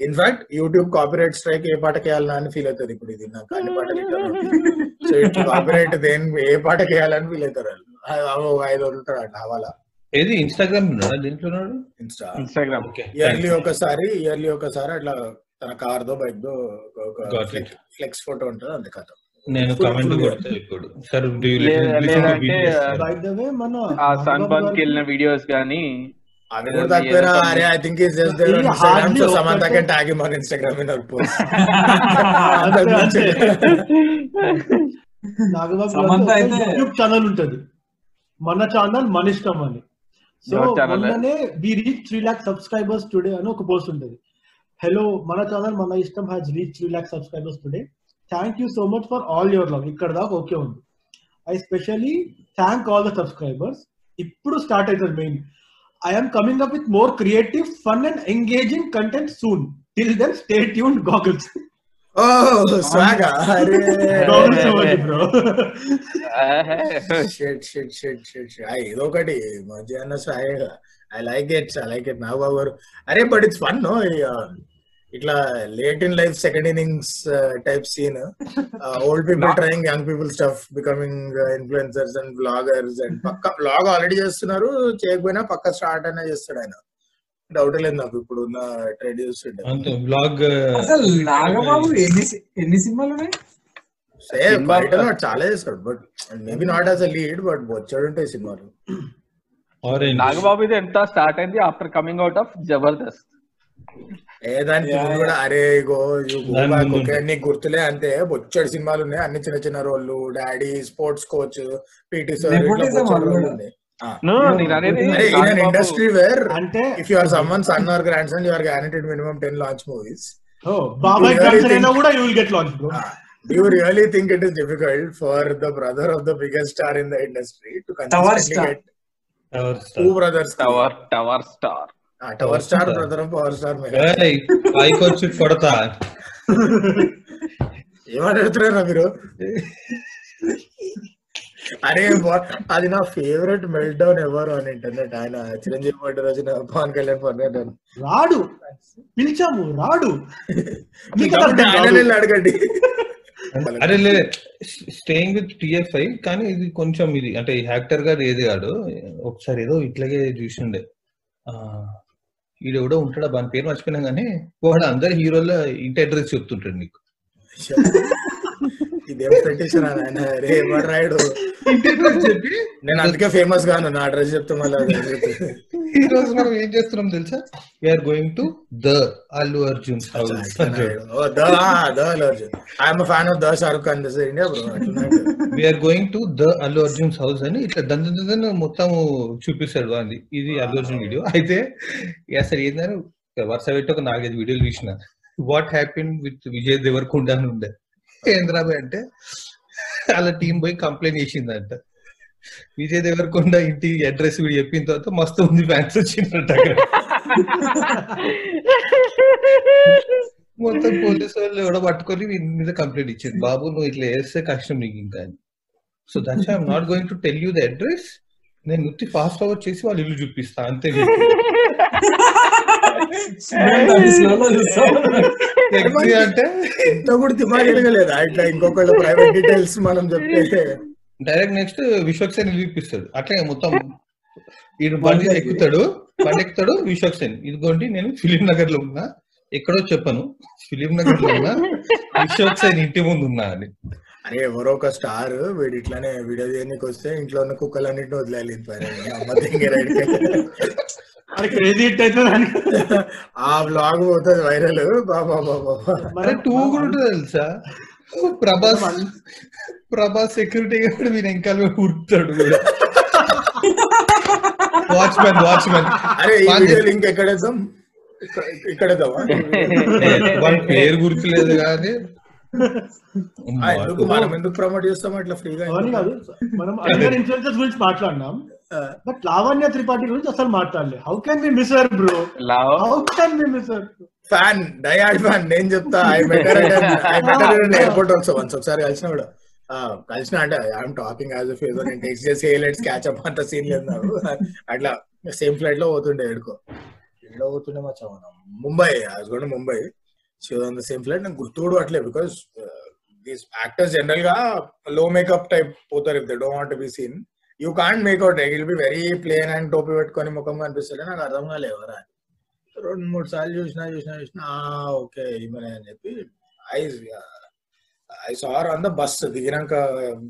In fact YouTube copyright strike ఏ పాటకి వేయాలన్నా అని ఫీల్ అవుతుంది ఇప్పుడు ఇది. నాకు అన్ని పాటలు సో ఇట్లా కాపీరైట్ దేని ఏ పాటకి వేయాలని ఫీల్ అవుతారు వాళ్ళు. ఐదు వదులుతాడు అట్లా హవాలా ఏది? ఇన్స్టాగ్రామ్ ఉన్నాడా దీంట్లో ఇన్స్టాగ్రామ్ ఓకే ఇయర్లీ ఒకసారి ఇయర్లీ ఒకసారి అట్లా తన కార్ దో బైక్ దో it. ఫ్లెక్స్ ఫోటో ఉంటుంది అంతే కథ. నేను కమెంట్ కొడతా ఇప్పుడు. సార్ లేదా- లేదంటే, వే మన ఆ సన్ బర్న్కి వెళ్ళిన వీడియోస్ కానీ అవి కూడా తక్కువేరా? అరే I think is just there ఇది ఇన్స్టాగ్రామ్ సో ఒక- Samantha can tag him on Instagram in our post. Nagababu అయితే- యూట్యూబ్ ఛానల్ ఉంటది. మన ఛానల్ మన ఇష్టం అని. సో? మొన్ననే we reach three lakh subscribers today అని ఒక పోస్ట్ ఉంటది హలో మన ఛానల్ మన Ishtam has reach three lakh subscribers today thank you so much for all your love ఇక్కడ దాకా ఓకే ఉంది. I specially thank all the subscribers ఇప్పుడు start అవుతుంది main I'm coming up with more creative fun and engaging content soon till then stay tuned goggles goggles bro shit shit shit shit ఏదో ఒకటి మధ్యాహ్న స్వాగ I like it I like it నా బాబు అరే but it's fun no ఇట్లా late in life second innings type scene old people trying young people stuff becoming influencers and bloggers and పక్క blog already చేస్తున్నారు చేయకపోయినా పక్క స్టార్ట్ అయినా చేస్తాడు ఆయన. డౌట్ లేదు నాకు ఇప్పుడు ఉన్న ట్రెండ్ చూస్తుంటే. అంతే బ్లాగ్ అసలు నాగబాబు ఎన్ని ఎన్ని సినిమాలు ఉన్నాయి? సేమ్ బయట not చాలా చేస్తాడు but maybe not as a lead but వచ్చాడు ఉంటాయి సినిమాలు. నాగబాబు ఇది ఎంత స్టార్ట్ అయింది? After coming out of Jabardasth. ఏ దానికి కూడా అరే okay, నీకు గుర్తులే అంతే బొచ్చడు సినిమాలు ఉన్నాయి అన్ని చిన్న చిన్న రోళ్ళు daddy sports coach PT sir Nepotism industry where అంటే if you are someone son or grandson you are guaranteed minimum ten launch movies ఓ బాబాయ్ You really క్యాన్సర్ అయినా think- కూడా you will get launch bro you really think it is difficult for the brother of the biggest star in the industry to Tower consistently star. Get two brothers tower tower star tower star brother of power star పైకి వచ్చి కొడతా. ఏమడుగుతున్నారా మీరు? అరే అది నా favourite melt down ఎవరు అని internet ఆయన చిరంజీవి బర్త్డే రోజున పవన్ కళ్యాణ్ పర్లేదు రాడు. పిలిచాము రాడు. అడగండి. అరే లే స్టేయింగ్ విత్ టిఎఫ్ఐ కానీ ఇది కొంచెం ఇది అంటే ఈ యాక్టర్ గారు ఏది కాడు ఒకసారి ఏదో ఇట్లాగే చూసిండే. ఆ ఈడెవడో ఉంటాడు దాని పేరు మర్చిపోయినా కానీ వాడు అందరు హీరోలో ఇంటి అడ్రస్ చెప్తుంటాడు నీకు. ఇదేం పెట్టేసారా నాయన రే ఎవరు రాయుడు ఇంటి address చెప్పి నేను అందుకే ఫేమస్ గాను నా అడ్రస్ చెప్తే మళ్ళీ. ఈ రోజు మనం ఏం చేస్తున్నాం తెలుసా? We're going to the Allu Arjun house oh, the ah, the Allu Arjun. I'm fan of the Shahrukh Khan this India bro we're going to the Allu Arjun house అని ఇట్లా దంద మొత్తం చూపిస్తాడు అది ఇది అల్లు అర్జున్ వీడియో అయితే అసలు ఏందని వరుస పెట్టి ఒక నాలుగైదు వీడియోలు చూసిన what happen with Vijay Deverakonda అని ఉండే ఏంద్రాబాయ్ అంటే అలా టీం పోయి కంప్లైంట్ చేసిందంట. విజయ్ దేవరకొండ ఇంటి అడ్రస్ వీడు చెప్పిన తర్వాత మస్తు ఉంది ఫ్యాన్స్ వచ్చిందంట అక్కడ. మొత్తం పోలీసు వాళ్ళు ఎవడ పట్టుకొని వీడి మీద కంప్లైంట్ ఇచ్చింది. బాబు నువ్వు ఇట్లా వేస్తే కష్టం నీకు ఇంకా. అని so that's I'm not going to tell you the address నేను నృత్తి ఫాస్ట్ ఫార్వర్డ్ చేసి వాళ్ళ ఇల్లు చూపిస్తా అంతే అంటే కూడా ఇంకొకళ్ళ ప్రైవేట్ డీటెయిల్స్ మనం డైరెక్ట్ నెక్స్ట్ విశ్వక్సేన్ ఇల్లు చూపిస్తాడు. అట్లే మొత్తం ఈయన బండి ఎక్కుతాడు బండి ఎక్కుతాడు విశ్వక్సేన్ ఇదిగోండి నేను ఫిలిం నగర్లో ఉన్నా. ఎక్కడో చెప్పను. ఫిలిం నగర్లో ఉన్నా. విశ్వక్సేన్ ఇంటి ముందు ఉన్నా అని. అరే ఎవరో ఒక స్టార్ వీడు ఇట్లానే వీడియో చేయడానికి వస్తే ఇంట్లో ఉన్న కుక్కలన్నింటిని అవుతుంది ఆ బ్లాగ్ పోతుంది వైరల్ బాబా బాబా అరే టూ కూడా ఉంటుంది తెలుసా? ప్రభాస్ ప్రభాస్ సెక్యూరిటీ కూడా వీరు ఇంకా ఉరుకుతాడు కూడా వాచ్మెన్ వాచ్మెన్ అరే లింక్ ఎక్కడ వేద్దాం ఇక్కడ- ఇక్కడ వేద్దామా? వాడి పేరు గుర్తులేదు కానీ మనం ఎందుకు ప్రమోట్ చేస్తాం అట్లా ఫ్రీగా అవన్నీ కాదు. మనం అందర్ ఇన్ఫ్లుయెన్సర్స్ గురించి మాట్లాడినాం. బట్ లావణ్య త్రిపాఠి గురించి అసలు మాట్లాడలేదు how can be mister bro how can be mister fan డయాడ్ fan నేను చెప్తా I better I better airport also once ఒకసారి కలిసిన కూడా. ఆ, కలిసిన అంటే ఐఎమ్ టాకింగ్ యాజ్ ఎఫ్ ఏదో నేను టెక్స్ట్ చేసి ఏ లెట్స్ క్యాచ్ అప్ అంత సీన్ లేదు అట్లా సేమ్ ఫ్లైట్లో పోతుండే ఎడుకో ఎక్కడ పోతుండే మా చవన. ముంబై యాజ్ కూడా Mumbai. So on the same flight నాకు గుర్తుడు అట్లే బికాస్ దీస్ యాక్టర్స్ జనరల్గా లో మేకప్ టైప్ పోతారు if they don't want be seen you can't make out it be very plain and టోపీ పెట్టుకొని ముఖం కనిపిస్తుంది నాకు అర్థం కాలేదు ఎవరా రెండు మూడు సార్లు చూసినా చూసినా చూసినా ఓకే ఈమెనే అని చెప్పి I I sir on the bus దిగినాక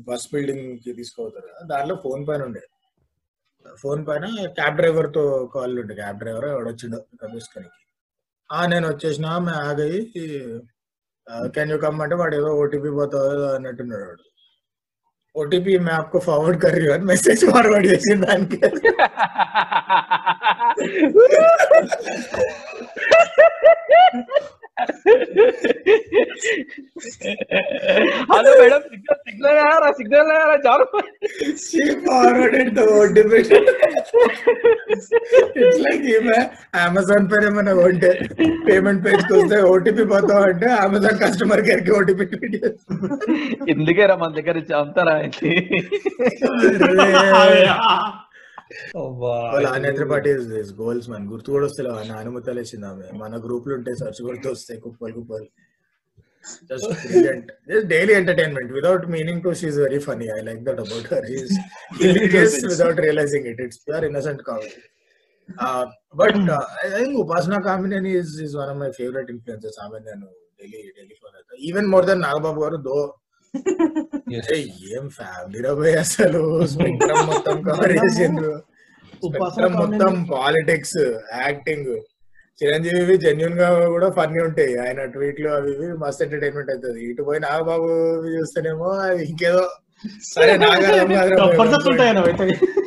bus బిల్డింగ్కి తీసుకుపోతారు. దాంట్లో ఫోన్ పైన ఉండే. ఫోన్ పైన క్యాబ్ డ్రైవర్తో కాల్ ఉండే. క్యాబ్ డ్రైవర్ ఎవడొచ్చిండో కనిపిస్తానికి नैन आम आगे कैन यू कम अटे वो ओटीपी पता ओटीपी मैं आपको फॉरवर्ड कर रही हूँ message forward hello madam signal signal ఆరా సిగ్నల్ ఆరా చాలు she forwarded the OTP. it's like ఈమె అమెజాన్ పేరు ఏమైనా కొంటే పేమెంట్ పేజ్కి వస్తే ఓటీపీ పోతావు అంటే అమెజాన్ కస్టమర్ కేర్కి ఓటీపీ ఎందుకే రా మన దగ్గర నుంచి ఏంటి త్రిపాఠి గోల్స్ మన గుర్తు కూడా వస్తే నా అనుమతి వేసింది ఆమె. మన గ్రూప్లో ఉంటే సర్చ్ కొడితే వస్తాయి కుప్పలు కుప్పలు. Just brilliant daily entertainment without meaning to she's very funny I like that about her is without realizing it it's pure innocent comedy but I think Upasana Kamineni is is one of my favourite influences ఆమె నేను daily daily follow అవుతా even more than Nagababu garu though ఏం family రాబోయ్ అసలు మొత్తం cover చేసిండ్రు మొత్తం politics acting Chiranjeevi జెన్యున్గా కూడా ఫన్నీ ఉంటాయి. ఆయన ట్వీట్లు అవి ఇవి మస్త్ ఎంటర్టైన్మెంట్ అవుతుంది. ఇటు పోయి నాగబాబు చూస్తేనేమో అది ఇంకేదో సరే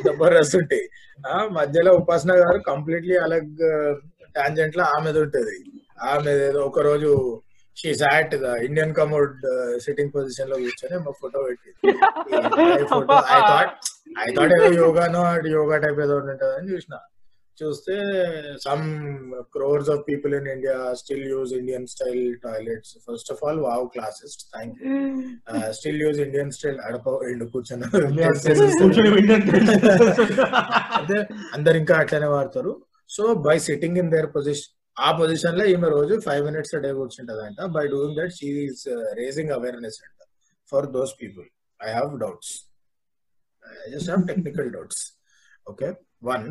జబర్దస్త్ ఉంటాయి మధ్యలో ఉపాసన గారు కంప్లీట్లీ అలగ్ టాంజెంట్లో ఆమెది ఉంటది. ఆమె ఏదో ఒక రోజు she sat the Indian commode sitting పొజిషన్లో కూర్చొని మా ఫోటో పెట్టి. ఐ థాట్ ఐ థాట్ ఏదో యోగానో అటు యోగా టైప్ ఏదో ఉంటుంది అని చూసిన. చూస్తే some crores of people in India still use Indian style toilets first of all wow classes thank you still use Indian style అడప ఎండు కూర్చొని. అదే అందరు ఇంకా అట్లనే వాడతారు. So by sitting in their position ఆ పొజిషన్లో ఈమె రోజు ఫైవ్ మినిట్స్ డే కూర్చుంటది అంట by doing that she's raising awareness అంట. For those people I have doubts I just have technical doubts okay one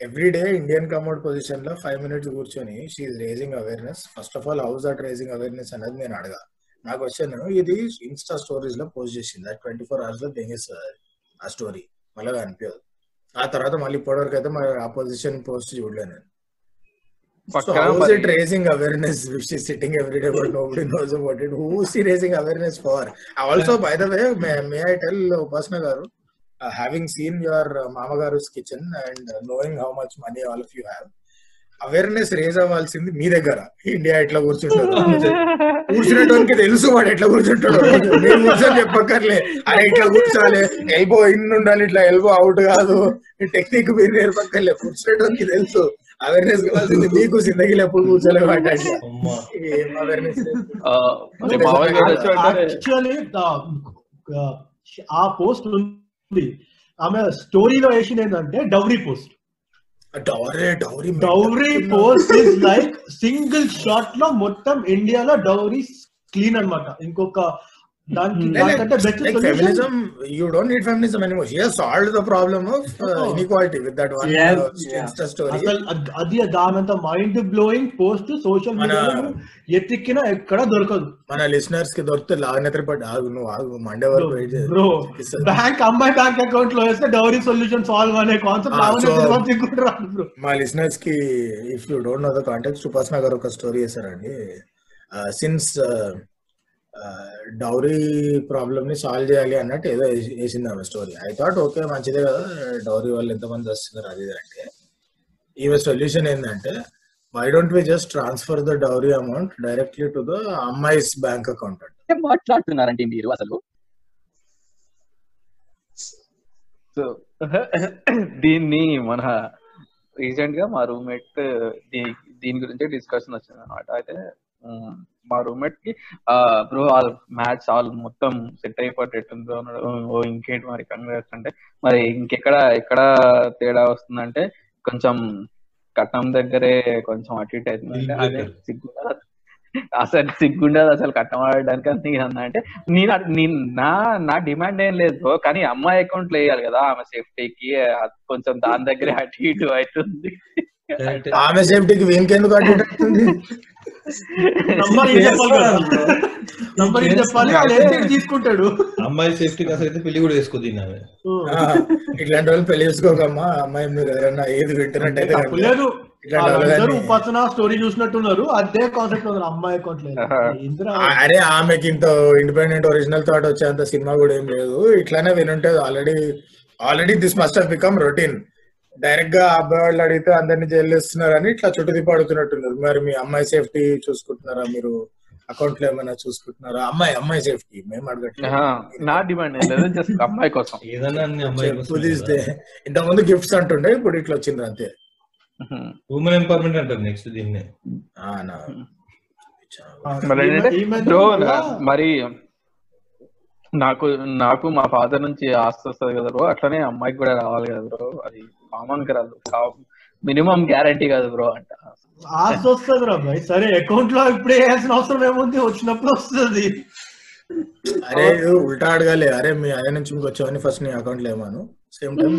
every day Indian commode పొజిషన్లో five minutes కూర్చొని she's raising awareness first of all how's that raising awareness అనేది నేను అడగా. నాకు question ఇది Insta స్టోరీస్లో post చేసింది. Twenty four అవర్స్లో తెగేస్తుంది uh, ఆ స్టోరీ మళ్ళీ అనిపించదు. ఆ తర్వాత మళ్ళీ ఇప్పటివరకు అయితే మరి ఆ పొజిషన్ పోస్ట్ చూడలేను నేను. అవేర్నెస్ రేజ్ అవ్వాల్సింది మీ దగ్గర ఇండియా ఎట్లా కూర్చుంటారు కూర్చునేటోనికి తెలుసు వాడు ఎట్లా కూర్చుంటాడు చెప్పక్కర్లే అరే ఇట్లా కూర్చోాలి ఎల్బో ఇన్ ఉండాలి ఇట్లా ఎల్బో అవుట్ కాదు. టెక్నిక్ మీరు నేర్పక్కర్లే. కూర్చునేటోనికి తెలుసు అవేర్నెస్ కావాల్సింది మీకు జిందగీలో ఎప్పుడు కూర్చోలేము అంటే అమ్మా. ఏం అవేర్నెస్ ఆ, అంటే మామూలుగా తెలుసు అంటే యాక్చువల్లీ ఆ పోస్ట్ ఉంది. ఆమె స్టోరీలో వేసింది ఏంటంటే dowry post dowry dowry dowry post is like single షాట్లో మొత్తం ఇండియాలో డౌరీ క్లీన్ అన్నమాట. ఇంకొక దానికి దానికంటే best like feminism you don't need feminism anymore she has solved the problem of uh, Oh. inequality with that one Yes, uh, yeah. Insta story అసలు అద్- అది దానంత మైండ్ బ్లోయింగ్ పోస్ట్ సోషల్ మన- మీడియాలో ఎత్తిక్కినా ఎక్కడ దొరకదు మన లిసనర్స్కి దొరికితే లాగనేత్ర పడి ఆగు నువ్వు ఆగు మండే వరకు వెయిట్ చేయి. బ్రో ఇస్తుంది. బ్యాంక్ అమ్మాయి బ్యాంక్ అకౌంట్లో వేస్తే డౌరీ సొల్యూషన్ సాల్వ్ అనే కాన్సెప్ట్ Ah, so- రావడం రాదు బ్రో మా లిసనర్స్కి if you don't know the contact Upasana garu ఒక స్టోరీ చేశారండి సిన్స్ డౌరీ ప్రాబ్లమ్ని సాల్వ్ చేయాలి అన్నట్టు ఏదో వేసి- వేసింది ఆమె స్టోరీ. ఐ థాట్ ఓకే మంచిదే కదా డౌరీ వాళ్ళు ఎంతమంది వస్తున్నారు అది ఇది అంటే. ఈమె సొల్యూషన్ ఏంటంటే why don't we just transfer the dowry amount directly to the అమ్మాయిస్ bank account ఏం మాట్లాడుతున్నారండి మీరు అసలు? సో దీన్ని మన రీసెంట్గా మా రూమ్మేట్ దీని గురించి డిస్కషన్ వచ్చింది అనమాట అయితే మా రూమ్మేట్కి బ్రో ఆల్ మ్యాచ్ ఆల్ మొత్తం సెట్ అన్నాడు ఓ ఇంకేంటి మరి కంగ్రాట్స్ అంటే మరి ఇంకెక్కడ ఎక్కడ తేడా వస్తుందంటే కొంచెం కట్నం దగ్గరే కొంచెం అటు ఇటు అవుతుంది అదే సిగ్గుండదు అసలు సిగ్గుండదు అసలు కట్నం ఆడడానికి అని నేను అన్నా అంటే నేను నా నా డిమాండ్ ఏం లేదు. కానీ అమ్మాయి అకౌంట్లో వేయాలి కదా ఆమె సేఫ్టీకి కొంచెం దాని దగ్గర అటు ఇటు అవుతుంది. ఆమె సేఫ్టీకి వీనికెందుకు ఏం తీసుకుంటాడు. అమ్మాయి సేఫ్టీ కాస్త అయితే పెళ్ళి కూడా ఆ, ఇట్లాంటి వాళ్ళు పెళ్ళి చేసుకోకమ్మా అమ్మాయి మీరు ఎవరైనా ఏది వింటున్నట్టయితే లేదు. ఉపాసన స్టోరీ చూసినట్టున్నారు. అదే కాన్సెప్ట్ ఉంది అమ్మాయి ఆ- అరే ఆమెకి ఇంత ఇండిపెండెంట్ ఒరిజినల్ థాట్ వచ్చేంత సినిమా కూడా ఏం లేదు. ఇట్లానే వినుంటది already already this must have become routine డైరెక్ట్గా అబ్బాయి వాళ్ళు అడిగితే అందరినీ జైలు ఇస్తున్నారని ఇట్లా చుట్టూ తిప్పాడుతున్నట్టున్నారు మరి మీ అమ్మాయి సేఫ్టీ చూసుకుంటున్నారా? మీరు అకౌంట్లో ఏమైనా చూసుకుంటున్నారా? అమ్మాయి అమ్మాయి సేఫ్టీ మేము అడగట్లేదు. నా డిమాండ్ జస్ట్ అమ్మాయి కోసం. ఏదన్నా తీస్తే ఇంతకుముందు గిఫ్ట్స్ అంటుండే ఇప్పుడు ఇట్లా వచ్చింది అంతే. ఉమెన్ ఎంపవర్మెంట్ అంటారు నెక్స్ట్ దీన్ని. మరి నాకు నాకు మా ఫాదర్ నుంచి ఆస్తి వస్తుంది కదా బ్రో అట్లనే అమ్మాయికి కూడా రావాలి కదా బ్రో అది కామన్ రాదు. మినిమం గ్యారంటీ కదా బ్రో అంట. ఆస్తి వస్తుంది రా భయ్ సరే అకౌంట్లో ఇప్పుడే వేయాల్సిన అవసరం ఏముంది? వచ్చినప్పుడు వస్తుంది. అరే ఉల్టా అడగాలి. అరే మీ ఆయన నుంచి మీకు వచ్చామని ఫస్ట్ నీ అకౌంట్లో ఏమాను same time.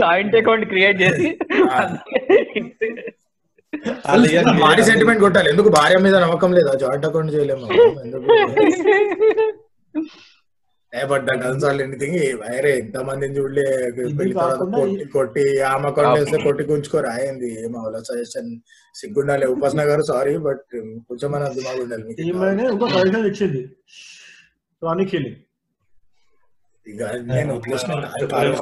Joint account create చేసి భారీ సెంటిమెంట్ కొట్టాలి. ఎందుకు? భార్య మీద నమ్మకం లేదా? జాయింట్ అకౌంట్ చేయలేము. ఎందుకు? బట్ దట్ అన్సాల్వ్ ఎనీథింగ్ వేరే ఎంత మందిని చూడలే పెళ్ళి తర్వాత కాకుండా కొట్టి కొట్టి ఆమె అకౌంట్ వేస్తే కొట్టి గుంచుకోరు అయింది ఏం అవ్వాలి సజెషన్ సిగ్గుండాలి. ఉపాసన గారు సారీ బట్ కొంచెం మన దిమాగ్ ఉండాలి మీకు. ఈమెనే ఇంకో సజెషన్ ఇచ్చింది. క్రానిక్ హీలింగ్ ఇక నేను వదిలేసిన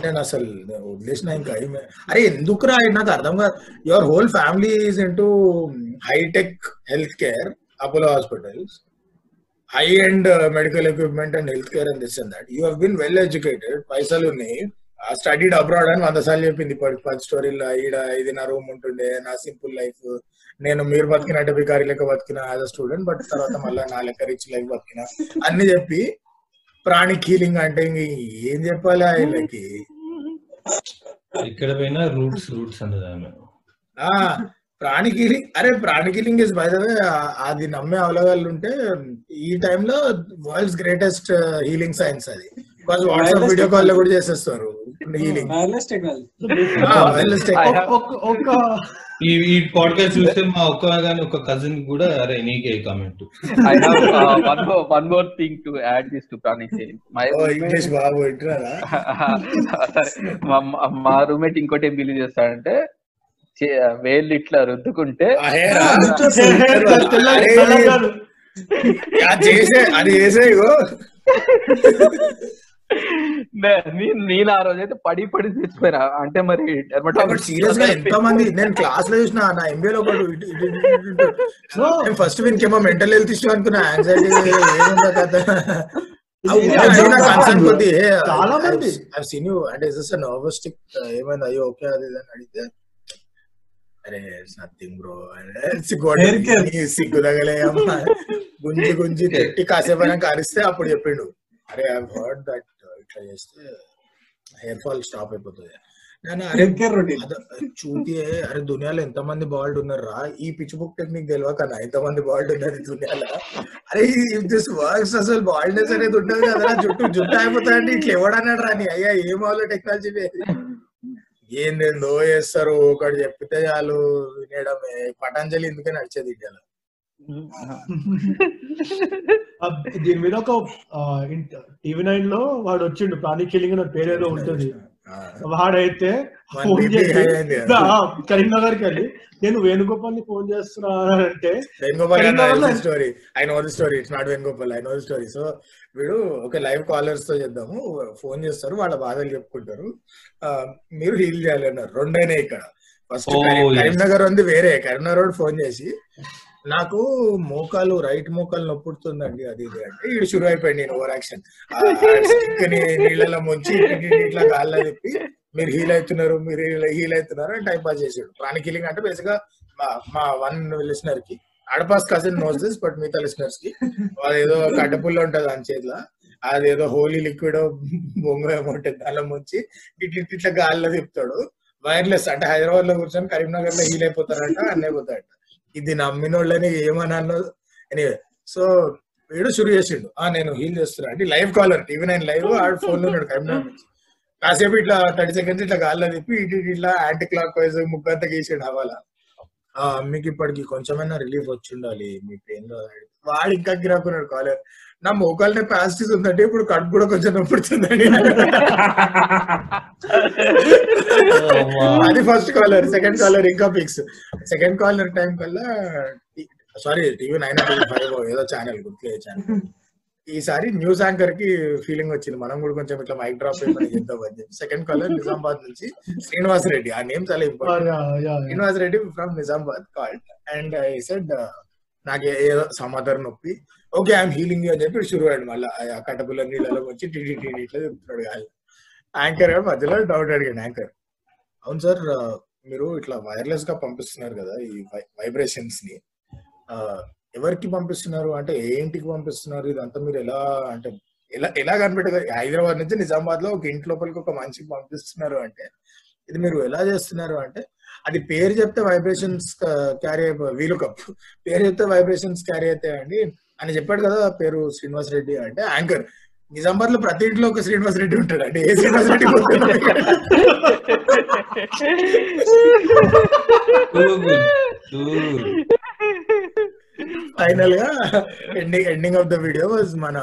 నేను అసలు. వదిలేసిన ఇంకా ఏమి- అరే ఎందుకురా ఇది నాకు అర్థం కాదు. Your whole family is into high tech health care Apollo hospitals high and medical equipment and health care and this and that you have been well educated పైసలు ఉన్నాయి. స్టడీడ్ అబ్రాడ్ అని వంద సార్లు చెప్పింది. పది స్టోరీలో ఈడ ఇది నా రూమ్ ఉంటుండే నా సింపుల్ లైఫ్ నేను మీరు బతికినట్టు బికారి లెక్క బతికిన యాజ్ అ స్టూడెంట్ బట్ తర్వాత మళ్ళీ నా లెక్క రిచ్ లైఫ్ బతికిన. అన్ని చెప్పి ప్రాణిక్ హీలింగ్ అంటే ఏం చెప్పాలి వీళ్ళకి ఇక్కడ పోయినా రూట్స్ రూట్స్ అన్నది ఆమె. ఆ ప్రాణిక్ హీలింగ్ అరే pranic healing is by the way అది నమ్మే అవలగాళ్ళు ఉంటే ఈ టైంలో వరల్డ్స్ గ్రేటెస్ట్ హీలింగ్ సైన్స్ అది. బికాస్ వాట్సాప్ వీడియో కాల్లో కూడా చేసేస్తారు హీలింగ్ వైర్లెస్ టెక్నాలజీ వైర్లెస్ ఒక ఈ ఈ పాడ్కాస్ట్ చూస్తే మా ఒక్క గాని ఒక కజిన్ కూడా అరే నీకే comment I have uh, one more one more thing to add this to Pranish. My English బాబు సరే మా- మా- మా రూమ్మేట్ ఇంకోటి ఏం బిలీవ్ చేస్తాడంటే వేళ్ళు ఇట్లా రుద్దుకుంటే. అది చేసే నేను ఆ రోజు అయితే పడి పడి తెచ్చిపోయినా అంటే మరి సీరియస్గా ఎంత మంది నేను క్లాస్లో చూసిన నా ఎంబీఏ లో ఒకడు ఫస్ట్ వీనికి ఏమో మెంటల్ హెల్త్ ఇష్యూ అనుకున్నా. యాంగ్జైటీ ఏముందా కొద్ది చాలా మంది. సీన్ యూ అంటే జస్ట్ నర్వస్ స్టిక్ ఏమైంది? అయ్యో ఓకే అది అడిగితే. అరే నథింగ్ బ్రో. సిగ్గు తగలే అమ్మా గుంజి గుంజి తిట్టి కాసేపు అరిస్తే అప్పుడు చెప్పిండు అరే ఐ హర్డ్ దట్ ఇట్లా చేస్తే హెయిర్ ఫాల్ స్టాప్ అయిపోతుంది చూతి అరే దునియాలో ఎంత మంది బాల్డ్ ఉన్నారు రా ఈ పిచ్ బుక్ టెక్నిక్ తెలియకన్నా ఎంత మంది బాల్డ్ ఉన్నారు దునియాలో అరే దిస్ వర్క్స్ అసలు బాల్డ్నెస్ అనేది ఉండదు కదా జుట్టు జుట్టు అయిపోతాయండి ఇట్లా ఎవడన్నాడు రా నీ అయ్యా ఏం అవ్వాలి టెక్నాలజీ ఏందేందో చేస్తారు? ఒకటి చెప్తే చాలు వినేయడమే. పతంజలి ఎందుకే నడిచేది ఇండియాలో దీని మీద ఒక టీవీ నైన్లో వాడు వచ్చిండు. ప్రాణి కిలింగ్ అని పేరు ఏదో ఉంటుంది. వాడైతే ఫోన్ చేసి కరీంనగర్కి వెళ్ళి. నేను వేణుగోపాల్ని ఫోన్ చేస్తున్నా అంటే story I know the story it's not Venugopal. I know the story so వీడు ఒక లైవ్ కాలర్స్తో చేద్దాము. ఫోన్ చేస్తారు. వాళ్ళ బాధలు చెప్పుకుంటారు. మీరు హీల్ చేయాలి అన్నారు. రెండైనా ఇక్కడ. First Oh. కరీంనగర్ ఉంది వేరే. కరీంనగర్ రోడ్ ఫోన్ చేసి నాకు మోకాలు రైట్ మోకాలు నొప్పుడుతుందండి. అది ఇది అంటే ఇడు షురు అయిపోయింది నేను ఓవర్ యాక్షన్. నీళ్ళలో ముంచి ఇట్లా గాల్లో తిప్పి మీరు హీల్ అవుతున్నారు మీరు హీల్ అవుతున్నారు అని టైం పాస్ చేసాడు. ప్రాణిక్ హీలింగ్ అంటే బేసిక్గా మా- మా వన్ లిసనర్కి అడపాస్ కజిన్ నోస్ దిస్ బట్ మిగతా లిసనర్స్కి ఏదో కట్టపుల్ల ఉంటది దాని చేతిలో అదేదో హోలీ లిక్విడ్ బొంగు ఏమో దానిలో ముంచి ఇట్లా ఇట్లా గాల్లో తిప్పుతాడు. వైర్లెస్ అంటే హైదరాబాద్లో కూర్చొని కరీంనగర్లో హీల్ అయిపోతారంట అన్నీ అయిపోతాడంట ఇది నమ్మినోళ్ళని ఏమన్నాను ఎనీవే సో వీడు షురు చేసిండు. ఆ నేను హీల్ చేస్తున్నా. అంటే live caller TV nine live ఆడు ఫోన్లో ఉన్నాడు కరీంనగర్ నుంచి. కాసేపు ఇట్లా థర్టీ సెకండ్స్ ఇట్లా గాల్లో తిప్పి ఇటు ఇట్లా యాంటీ క్లాక్ వైజ్ ముగ్గంతా గీసిండు అవాల ఆ, మీకు ఇప్పటికి కొంచెమైనా రిలీఫ్ వచ్చి ఉండాలి మీ పెయిన్లో. వాడు ఇంకా గిరాకున్నాడు కాలర్. నా మోకాలనే పాజిటివ్ ఉందంటే ఇప్పుడు కడుపు కూడా కొంచెం నొప్పుడుతుందండి. అది ఫస్ట్ కాలర్ సెకండ్ కాలర్ ఇంకా ఫిక్స్. సెకండ్ కాలర్ టైం కల్లా సారీ టీవీ నైన్ ఫైవ్ ఏదో ఛానల్ గుర్తులే ఛానల్. ఈసారి న్యూస్ యాంకర్కి ఫీలింగ్ వచ్చింది. మనం కూడా కొంచెం ఇట్లా మైక్ డ్రాప్ చేయమని చెప్తాం అని చెప్పి సెకండ్ కాలర్ నిజామాబాద్ నుంచి శ్రీనివాస్ రెడ్డి. ఆ నేమ్ చాలా important. Srinivas Reddy from Nizamabad called and I said నాకు ఏదో సమాధానం నొప్పి. ఓకే ఐఎమ్ హీలింగ్ అని చెప్పి షురు అయ్యాడు మళ్ళీ ఆ కటపుల నీళ్ళలో వచ్చి టీటీ ఇట్లా చెప్తున్నాడు కాదు యాంకర్ గారు మధ్యలో డౌట్ అడిగాడు యాంకర్ అవును సార్ మీరు ఇట్లా వైర్లెస్గా పంపిస్తున్నారు కదా ఈ వైబ్రేషన్స్ని. ఎవరికి పంపిస్తున్నారు? అంటే ఏ ఇంటికి పంపిస్తున్నారు? ఇదంతా మీరు ఎలా అంటే ఎలా ఎలా కనిపెట్టదు హైదరాబాద్ నుంచి నిజామాబాద్లో ఒక ఇంటి లోపలికి ఒక మనిషికి పంపిస్తున్నారు అంటే ఇది మీరు ఎలా చేస్తున్నారు అంటే అది పేరు చెప్తే వైబ్రేషన్స్ క్యారీ అయిపో వీలు కప్ పేరు చెప్తే వైబ్రేషన్స్ క్యారీ అవుతాయండి. అని చెప్పాడు కదా పేరు శ్రీనివాస్ రెడ్డి అంటే యాంకర్ నిజామాబాద్లో ప్రతి ఇంట్లో ఒక శ్రీనివాస్ రెడ్డి ఉంటాడు అంటే ఏ శ్రీనివాస్ రెడ్డి ఫైనల్గా ending ending of the video was మన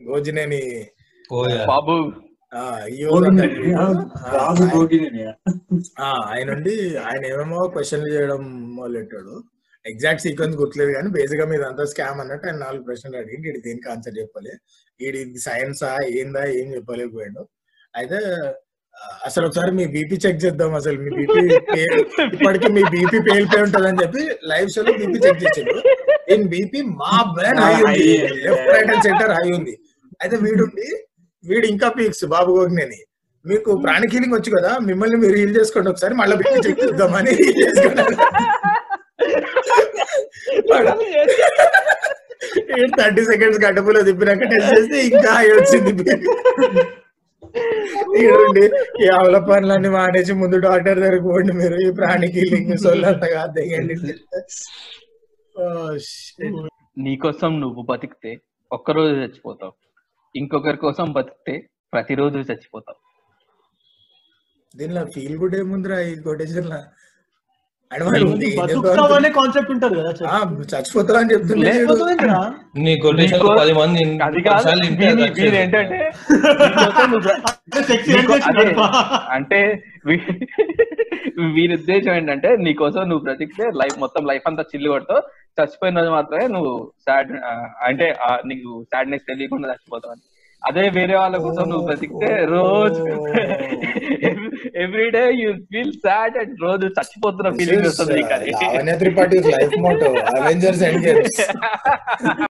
గోజినేని బాబు. ఆయన నుండి ఆయన ఏమేమో క్వశ్చన్లు చేయడం మొదలెట్టాడు. ఎగ్జాక్ట్ సీక్వెన్స్ గుర్తులేదు కానీ బేసిక్గా మీద అంతా స్కామ్ అన్నట్టు ఆయన నాలుగు ప్రశ్నలు అడిగి ఇది దేనికి ఆన్సర్ చెప్పాలి. ఇది సైన్సా ఏందా ఏం చెప్పలేకపోయాడు. అయితే అసలు ఒకసారి మీ బీపీ చెక్ చేద్దాం అసలు. మీ బీపీ ఇప్పటికి మీ బీపీ పేలిపోయి ఉంటది అని చెప్పి లైవ్ షోలో బీపీ చెక్ చేసాడు. దీని బీపీ మా బ్రెయిన్ హై ఉంది. Left right and centre high ఉంది. అయితే వీడుండి వీడు ఇంకా పీక్స్ బాబు గోగినేని. మీకు ప్రాణి హీలింగ్ వచ్చు కదా మిమ్మల్ని మీరు హీల్ చేసుకోండి ఒకసారి మళ్ళీ బిడ్డ చెక్ చేద్దామని చేసుకున్నాడు. థర్టీ సెకండ్స్ గడ్డపులో తిప్పినాక టెస్ట్ చేస్తే ఇంకా వచ్చింది ఈడుండి ఈ అవల పనులన్నీ మానేసి ముందు డాక్టర్ దగ్గర పోండి మీరు ఈ ప్రాణి లింగ్ సొల్లంతగా దిగండి. Oh, నీకోసం నువ్వు బతికితే ఒక్కరోజు చచ్చిపోతావు. ఇంకొకరి కోసం బతికితే ప్రతిరోజు చచ్చిపోతావు దీనిలో ఫీల్ గుడ్ ఏముందిరా ఈ కొటేషన్ అంటే కాన్సెప్ట్ కదా చచ్చిపోతా అని వీరి ఉద్దేశం ఏంటంటే నీకోసం నువ్వు బ్రతికితే లైఫ్ మొత్తం లైఫ్ అంతా చిల్లు కొడతావు. చచ్చిపోయిన రోజు మాత్రమే నువ్వు సాడ్ అంటే నీకు సాడ్నెస్ తెలియకుండా చచ్చిపోతావు అని. అదే వేరే వాళ్ళ కోసం నువ్వు బ్రతికితే రోజు every day you feel sad and రోజు చచ్చిపోతున్న ఫీలింగ్ వస్తుంది నీకు అది Lavanya Tripathi life motto Avengers end games